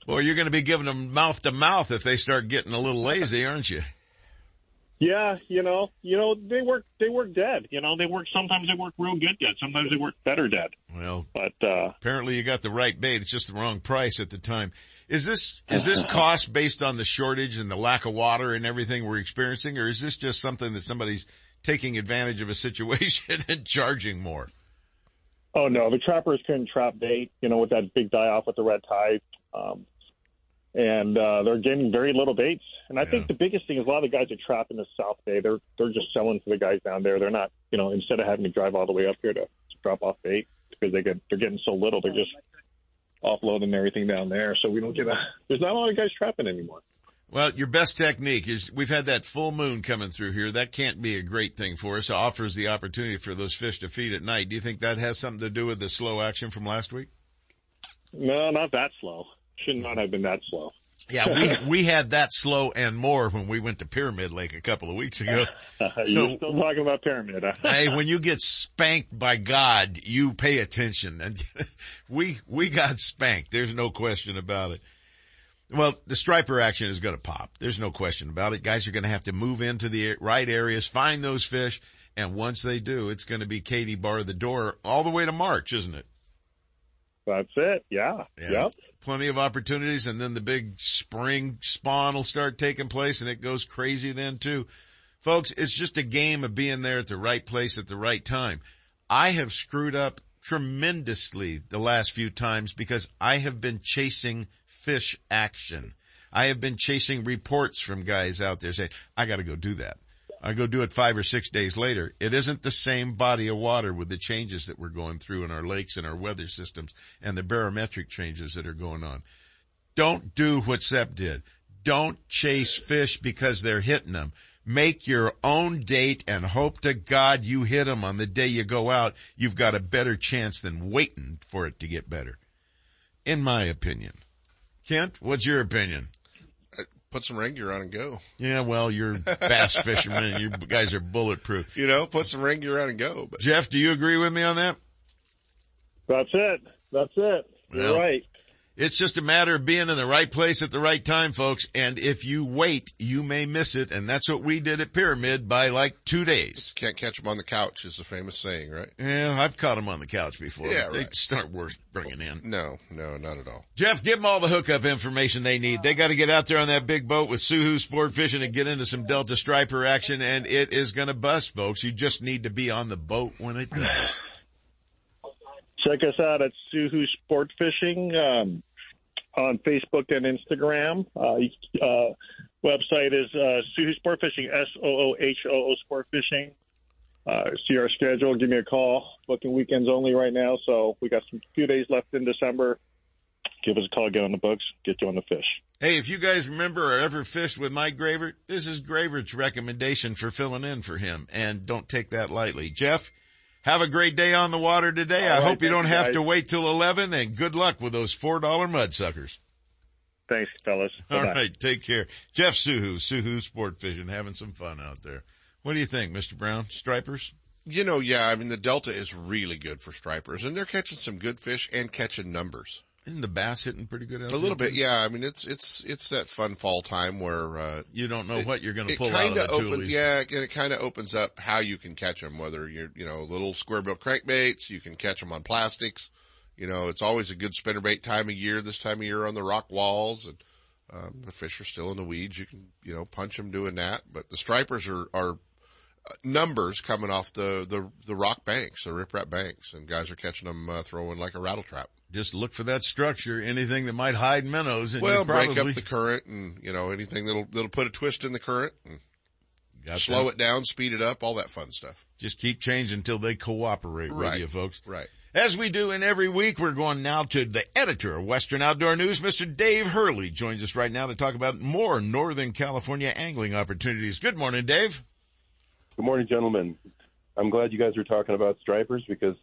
Well, you're going to be giving them mouth to mouth if they start getting a little lazy, aren't you? Yeah, you know, you know they work. They work dead. You know, they work. Sometimes they work real good dead. Sometimes they work better dead. Well, but uh, apparently you got the right bait. It's just the wrong price at the time. Is this is this cost based on the shortage and the lack of water and everything we're experiencing, or is this just something that somebody's taking advantage of a situation and charging more? Oh no, the trappers couldn't trap bait. You know, with that big die off with the red tide, um, and uh, they're getting very little baits. And I think the biggest thing is a lot of the guys are trap in the South Bay, they're they're just selling to the guys down there. They're not, you know, instead of having to drive all the way up here to, to drop off bait because they get they're getting so little, they're just offloading everything down there. So we don't get a. There's not a lot of guys trapping anymore. Well, your best technique is we've had that full moon coming through here. That can't be a great thing for us. It offers the opportunity for those fish to feed at night. Do you think that has something to do with the slow action from last week? No, not that slow. Should not have been that slow. Yeah, we we had that slow and more when we went to Pyramid Lake a couple of weeks ago. You're still talking about pyramid. Huh? hey, when you get spanked by God, you pay attention, and we we got spanked. There's no question about it. Well, the striper action is going to pop. There's no question about it. Guys are going to have to move into the right areas, find those fish, and once they do, it's going to be Katie bar the door all the way to March, isn't it? That's it. Yeah. Yep. Plenty of opportunities, and then the big spring spawn will start taking place, and it goes crazy then too. Folks, it's just a game of being there at the right place at the right time. I have screwed up tremendously the last few times because I have been chasing fish action. I have been chasing reports from guys out there saying, I gotta go do that. I go do it five or six days later. It isn't the same body of water with the changes that we're going through in our lakes and our weather systems and the barometric changes that are going on. Don't do what Sep did. Don't chase fish because they're hitting them. Make your own date and hope to God you hit them on the day you go out. You've got a better chance than waiting for it to get better. In my opinion. Kent, what's your opinion? Put some rain gear on and go. Yeah, well, you're bass fishermen and you guys are bulletproof. You know, put some rain gear on and go. But Jeff, do you agree with me on that? That's it. That's it. You're Well, right. It's just a matter of being in the right place at the right time, folks. And if you wait, you may miss it. And that's what we did at Pyramid by like two days. can't catch them on the couch is a famous saying, right? Yeah, I've caught them on the couch before. Yeah, They right. start worth bringing in. No, no, not at all. Jeff, give them all the hookup information they need. They got to get out there on that big boat with Soohoo Sport Fishing and get into some Delta Striper action, and it is going to bust, folks. You just need to be on the boat when it does. Check us out at Soohoo Sport Fishing um, on Facebook and Instagram. Uh, uh, website is uh, Soohoo Sport Fishing, S O O H O O Sport Fishing. Uh, see our schedule. Give me a call. Booking weekends only right now, so we got some few days left in December. Give us a call. Get on the books. Get you on the fish. Hey, if you guys remember or ever fished with Mike Graver, this is Graver's recommendation for filling in for him, and don't take that lightly. Jeff, have a great day on the water today. I All right, hope you don't you, have guys. to wait till 11, and good luck with those $4 mud suckers. Thanks, fellas. All Bye-bye. right, take care. Jeff Soohoo, Soohoo Sport Fishing, having some fun out there. What do you think, Mr. Brown? Stripers? You know, yeah, I mean, the Delta is really good for stripers and they're catching some good fish and catching numbers. Isn't the bass hitting pretty good out there? A little bit, too? yeah. I mean, it's, it's, it's that fun fall time where, uh, You don't know what you're going to it pull out of the opens, tules. yeah, and it kind of opens up how you can catch them, whether you're, you know, little square bill crankbaits, you can catch them on plastics. You know, it's always a good spinnerbait time of year, this time of year on the rock walls and, um, the fish are still in the weeds. You can, you know, punch them doing that, but the stripers are, are uh, numbers coming off the, the, the rock banks, the riprap banks, and guys are catching them, uh, throwing like a rattle trap. Just look for that structure, anything that might hide minnows. And Well, probably, break up the current and, you know, anything that'll, that'll put a twist in the current and Got slow that. it down, speed it up, all that fun stuff. Just keep changing until they cooperate with Right. you, folks. Right. As we do in every week, we're going now to the editor of Western Outdoor News, Mr. Dave Hurley, joins us right now to talk about more Northern California angling opportunities. Good morning, Dave. Good morning, gentlemen. I'm glad you guys are talking about stripers because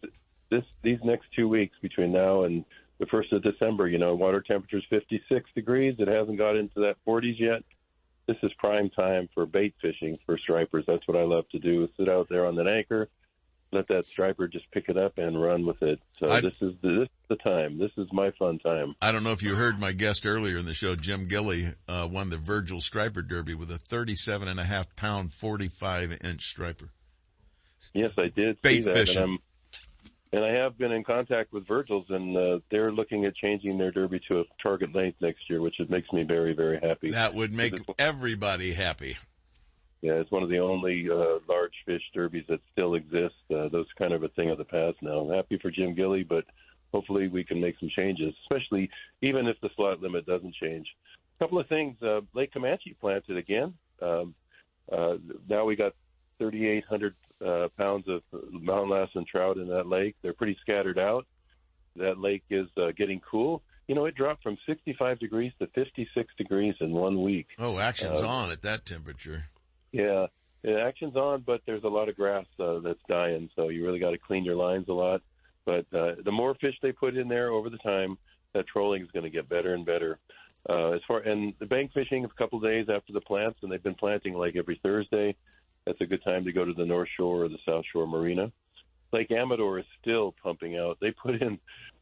this these next two weeks between now and the first of December, you know, water temperature's 56 degrees. It hasn't got into that 40s yet. This is prime time for bait fishing for stripers. That's what I love to do. Sit out there on that anchor, let that striper just pick it up and run with it. So I- this is the, this is the time. This is my fun time. I don't know if you heard my guest earlier in the show, Jim Gilly, uh, won the Virgil Striper Derby with a 37 and a half pound, 45 inch striper. Yes, I did Bait fishing. And I have been in contact with Virgil's, and uh, they're looking at changing their derby to a target length next year, which it makes me very, very happy. That would make everybody happy. Yeah, it's one of the only uh, large fish derbies that still exist. Uh, those kind of a thing of the past now. I'm happy for Jim Gilly, but hopefully we can make some changes, especially even if the slot limit doesn't change. A couple of things. Uh, Lake Camanche planted again. Um, uh, now we got 3,800 uh, pounds of mountain lassen trout in that lake. They're pretty scattered out. That lake is uh, getting cool. You know, it dropped from 65 degrees to 56 degrees in one week. Oh, action's Uh, on at that temperature. yeah, yeah, action's on, but there's a lot of grass uh, that's dying, so you really got to clean your lines a lot. But uh, the more fish they put in there over the time, that trolling is going to get better and better. Uh, as far and the bank fishing, a couple of days after the plants, and they've been planting like every Thursday. That's a good time to go to the North Shore or the South Shore Marina. Lake Amador is still pumping out. They put in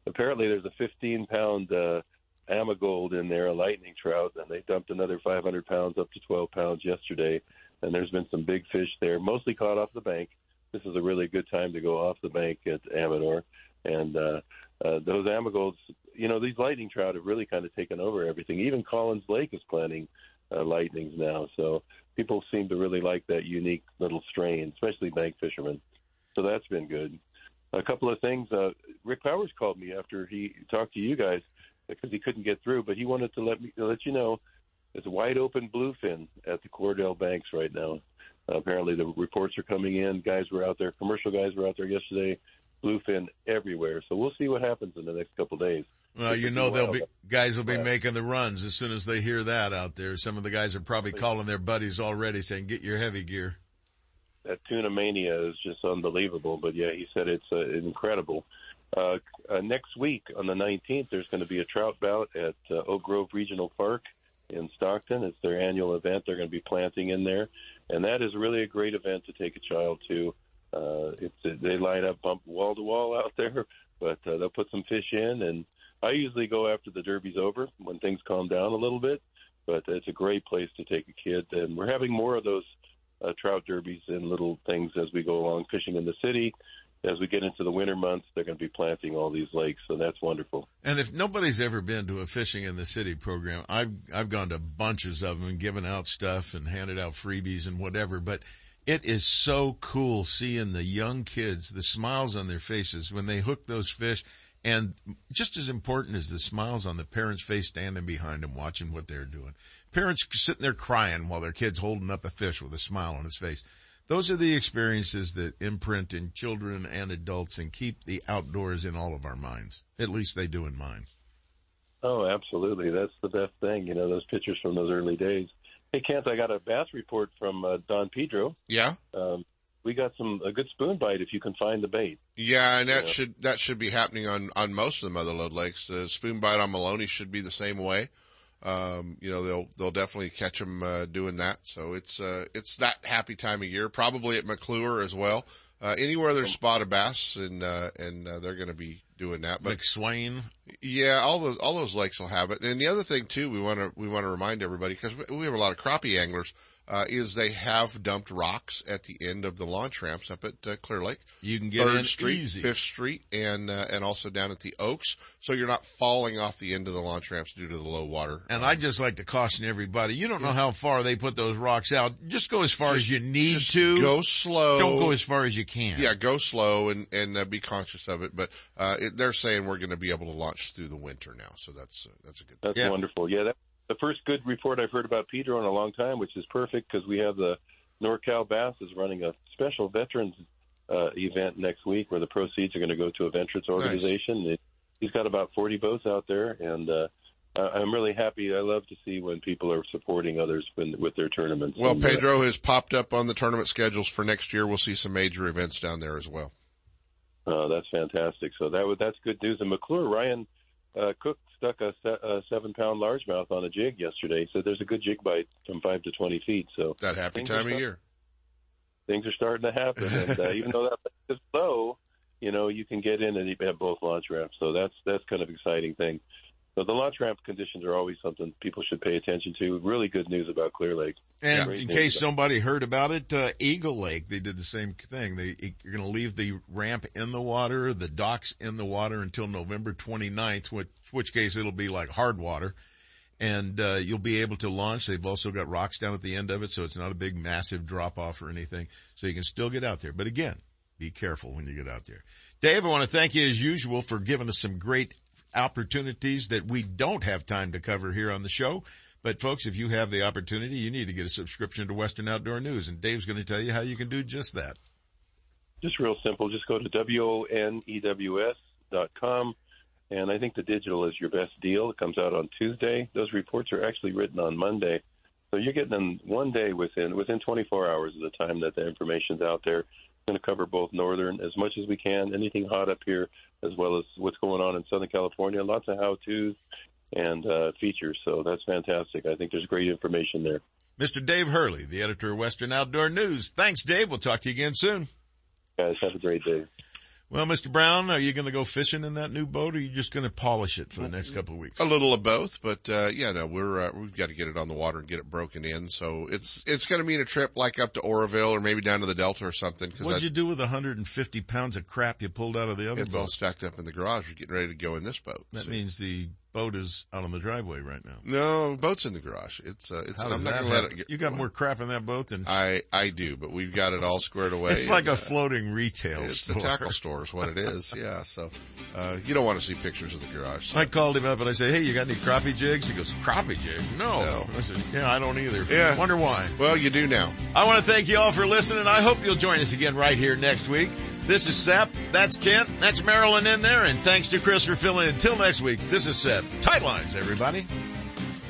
apparently there's a 15 pound uh, Amagold in there, a lightning trout, and they dumped another 500 pounds up to 12 pounds yesterday. And there's been some big fish there, mostly caught off the bank. This is a really good time to go off the bank at Amador. And uh, uh, those Amagolds, you know, these lightning trout have really kind of taken over everything. Even Collins Lake is planting uh, lightnings now. So people seem to really like that unique little strain, especially bank fishermen. So that's been good. A couple of things. Uh, Rick Powers called me after he talked to you guys because he couldn't get through, but he wanted to let me let you know a wide open bluefin at the Cordell Banks right now. Uh, apparently, the reports are coming in. Guys were out there. Commercial guys were out there yesterday. Bluefin everywhere. So we'll see what happens in the next couple of days. Well, you know they'll be guys will be making the runs as soon as they hear that out there. Some of the guys are probably calling their buddies already saying, "Get your heavy gear." that tuna mania is just unbelievable. But yeah, he said it's uh, incredible. Uh, uh, next week on the 19th, there's going to be a trout bout at uh, Oak Grove Regional Park in Stockton. It's their annual event. They're going to be planting in there, and that is really a great event to take a child to. Uh, it's they line up bump wall to wall out there, but uh, they'll put some fish in, and I usually go after the derby's over when things calm down a little bit. But it's a great place to take a kid, and we're having more of those uh, trout derbies and little things as we go along fishing in the city as we get into the winter months, they're going to be planting all these lakes, so that's wonderful. And if nobody's ever been to a fishing in the city program, I've I've gone to bunches of them and given out stuff and handed out freebies and whatever, but it is so cool seeing the young kids, the smiles on their faces when they hook those fish. And just as important as the smiles on the parents' face standing behind them watching what they're doing. Parents sitting there crying while their kid's holding up a fish with a smile on his face those are the experiences that imprint in children and adults and keep the outdoors in all of our minds. At least they do in mine. Oh, absolutely. That's the best thing. You know, those pictures from those early days. Hey, Kent, I got a bass report from uh, Don Pedro. Yeah. Um, we got some a good spoon bite if you can find the bait. Yeah, and that yeah. should that should be happening on on most of the mother lode lakes. The spoon bite on Melones should be the same way um, you know, they'll, they'll definitely catch them, uh, doing that. So it's, uh, it's that happy time of year, probably at McClure as well. Uh, anywhere there's spotted bass and, uh, and, uh, they're going to be doing that. But McSwain. Yeah, all those, all those lakes will have it. And the other thing too, we want to, we want to remind everybody because we have a lot of crappie anglers uh, is they have dumped rocks at the end of the launch ramps up at uh, Clear Lake. You can get Third in Street, easy. Fifth Street, and uh, and also down at the Oaks, so you're not falling off the end of the launch ramps due to the low water. And I just like to caution everybody: you don't know how far they put those rocks out. Just go as far Just- as you need just to. Go slow. Don't go as far as you can. Yeah, go slow and and uh, be conscious of it. But uh, it, they're saying we're going to be able to launch through the winter now, so that's uh, that's a good. That's wonderful. Yeah, that, the first good report I've heard about Pedro in a long time, which is perfect because we have the NorCal Bass is running a special veterans uh, event next week where the proceeds are going to go to a veterans organization. It, he's got about 40 boats out there, and uh, I'm really happy. I love to see when people are supporting others when, with their tournaments. Well, And, uh, Pedro has popped up on the tournament schedules for next year. We'll see some major events down there as well. Uh, that's fantastic. So that that's good news. And McClure Ryan uh, Cook stuck a, se- a seven pound largemouth on a jig yesterday. So there's a good jig bite from five to twenty feet. So that happy time of year. Things are starting to happen, and uh, even though that is low, you know you can get in and you have both launch ramps. So that's that's kind of exciting thing. So the launch ramp conditions are always something people should pay attention to. Really good news about Clear Lake. And Great in case somebody heard about it, uh, Eagle Lake, they did the same thing. They, you're going to leave the ramp in the water, the docks in the water until November 29th, which, which case it'll be like hard water. And, uh, you'll be able to launch. They've also got rocks down at the end of it, so it's not a big massive drop off or anything. So you can still get out there. But again, be careful when you get out there. Dave, I want to thank you as usual for giving us some great opportunities that we don't have time to cover here on the show. But folks, if you have the opportunity, you need to get a subscription to Western Outdoor News and Dave's going to tell you how you can do just that. Just real simple. Just go to w o n e w s dot com, and I think the digital is your best deal. It comes out on Tuesday. Those reports are actually written on Monday, so you're getting them one day within within 24 hours of the time that the information's out there. Going to cover both northern as much as we can, anything hot up here, as well as what's going on in Southern California. Lots of how-tos and uh, features, so that's fantastic. I think there's great information there. Mr. Dave Hurley, the editor of Western Outdoor News. Thanks, Dave. We'll talk to you again soon. Guys, have a great day. Well, Mr. Brown, are you going to go fishing in that new boat or are you just going to polish it for the next couple of weeks? A little of both, but uh, yeah, no, we're uh, we've got to get it on the water and get it broken in. So it's it's going to mean a trip like up to Oroville or maybe down to the Delta or something. Because What'd you do with 150 pounds of crap you pulled out of the other it's boat? all stacked up in the garage. We're getting ready to go in this boat. That So- means the boat is out on the driveway right now. no boat's in the garage. It's uh, it's. How I'm not going to let it get. You got more crap in that boat than I I do, but we've got it all squared away. It's like a uh, floating retail It's store. a tackle store is what it is. Yeah. So uh, you don't want to see pictures of the garage. So. I called him up and I said, "Hey, you got any crappie jigs?" He goes, "Crappie jig? No." No. I said, "Yeah, I don't either." Yeah. Wonder why. Well, you do now. I want to thank you all for listening. I hope you'll join us again right here next week. This is Sep. That's Kent. That's Marilyn in there. And thanks to Chris for filling in. Until next week, this is Sep. Tight lines, everybody.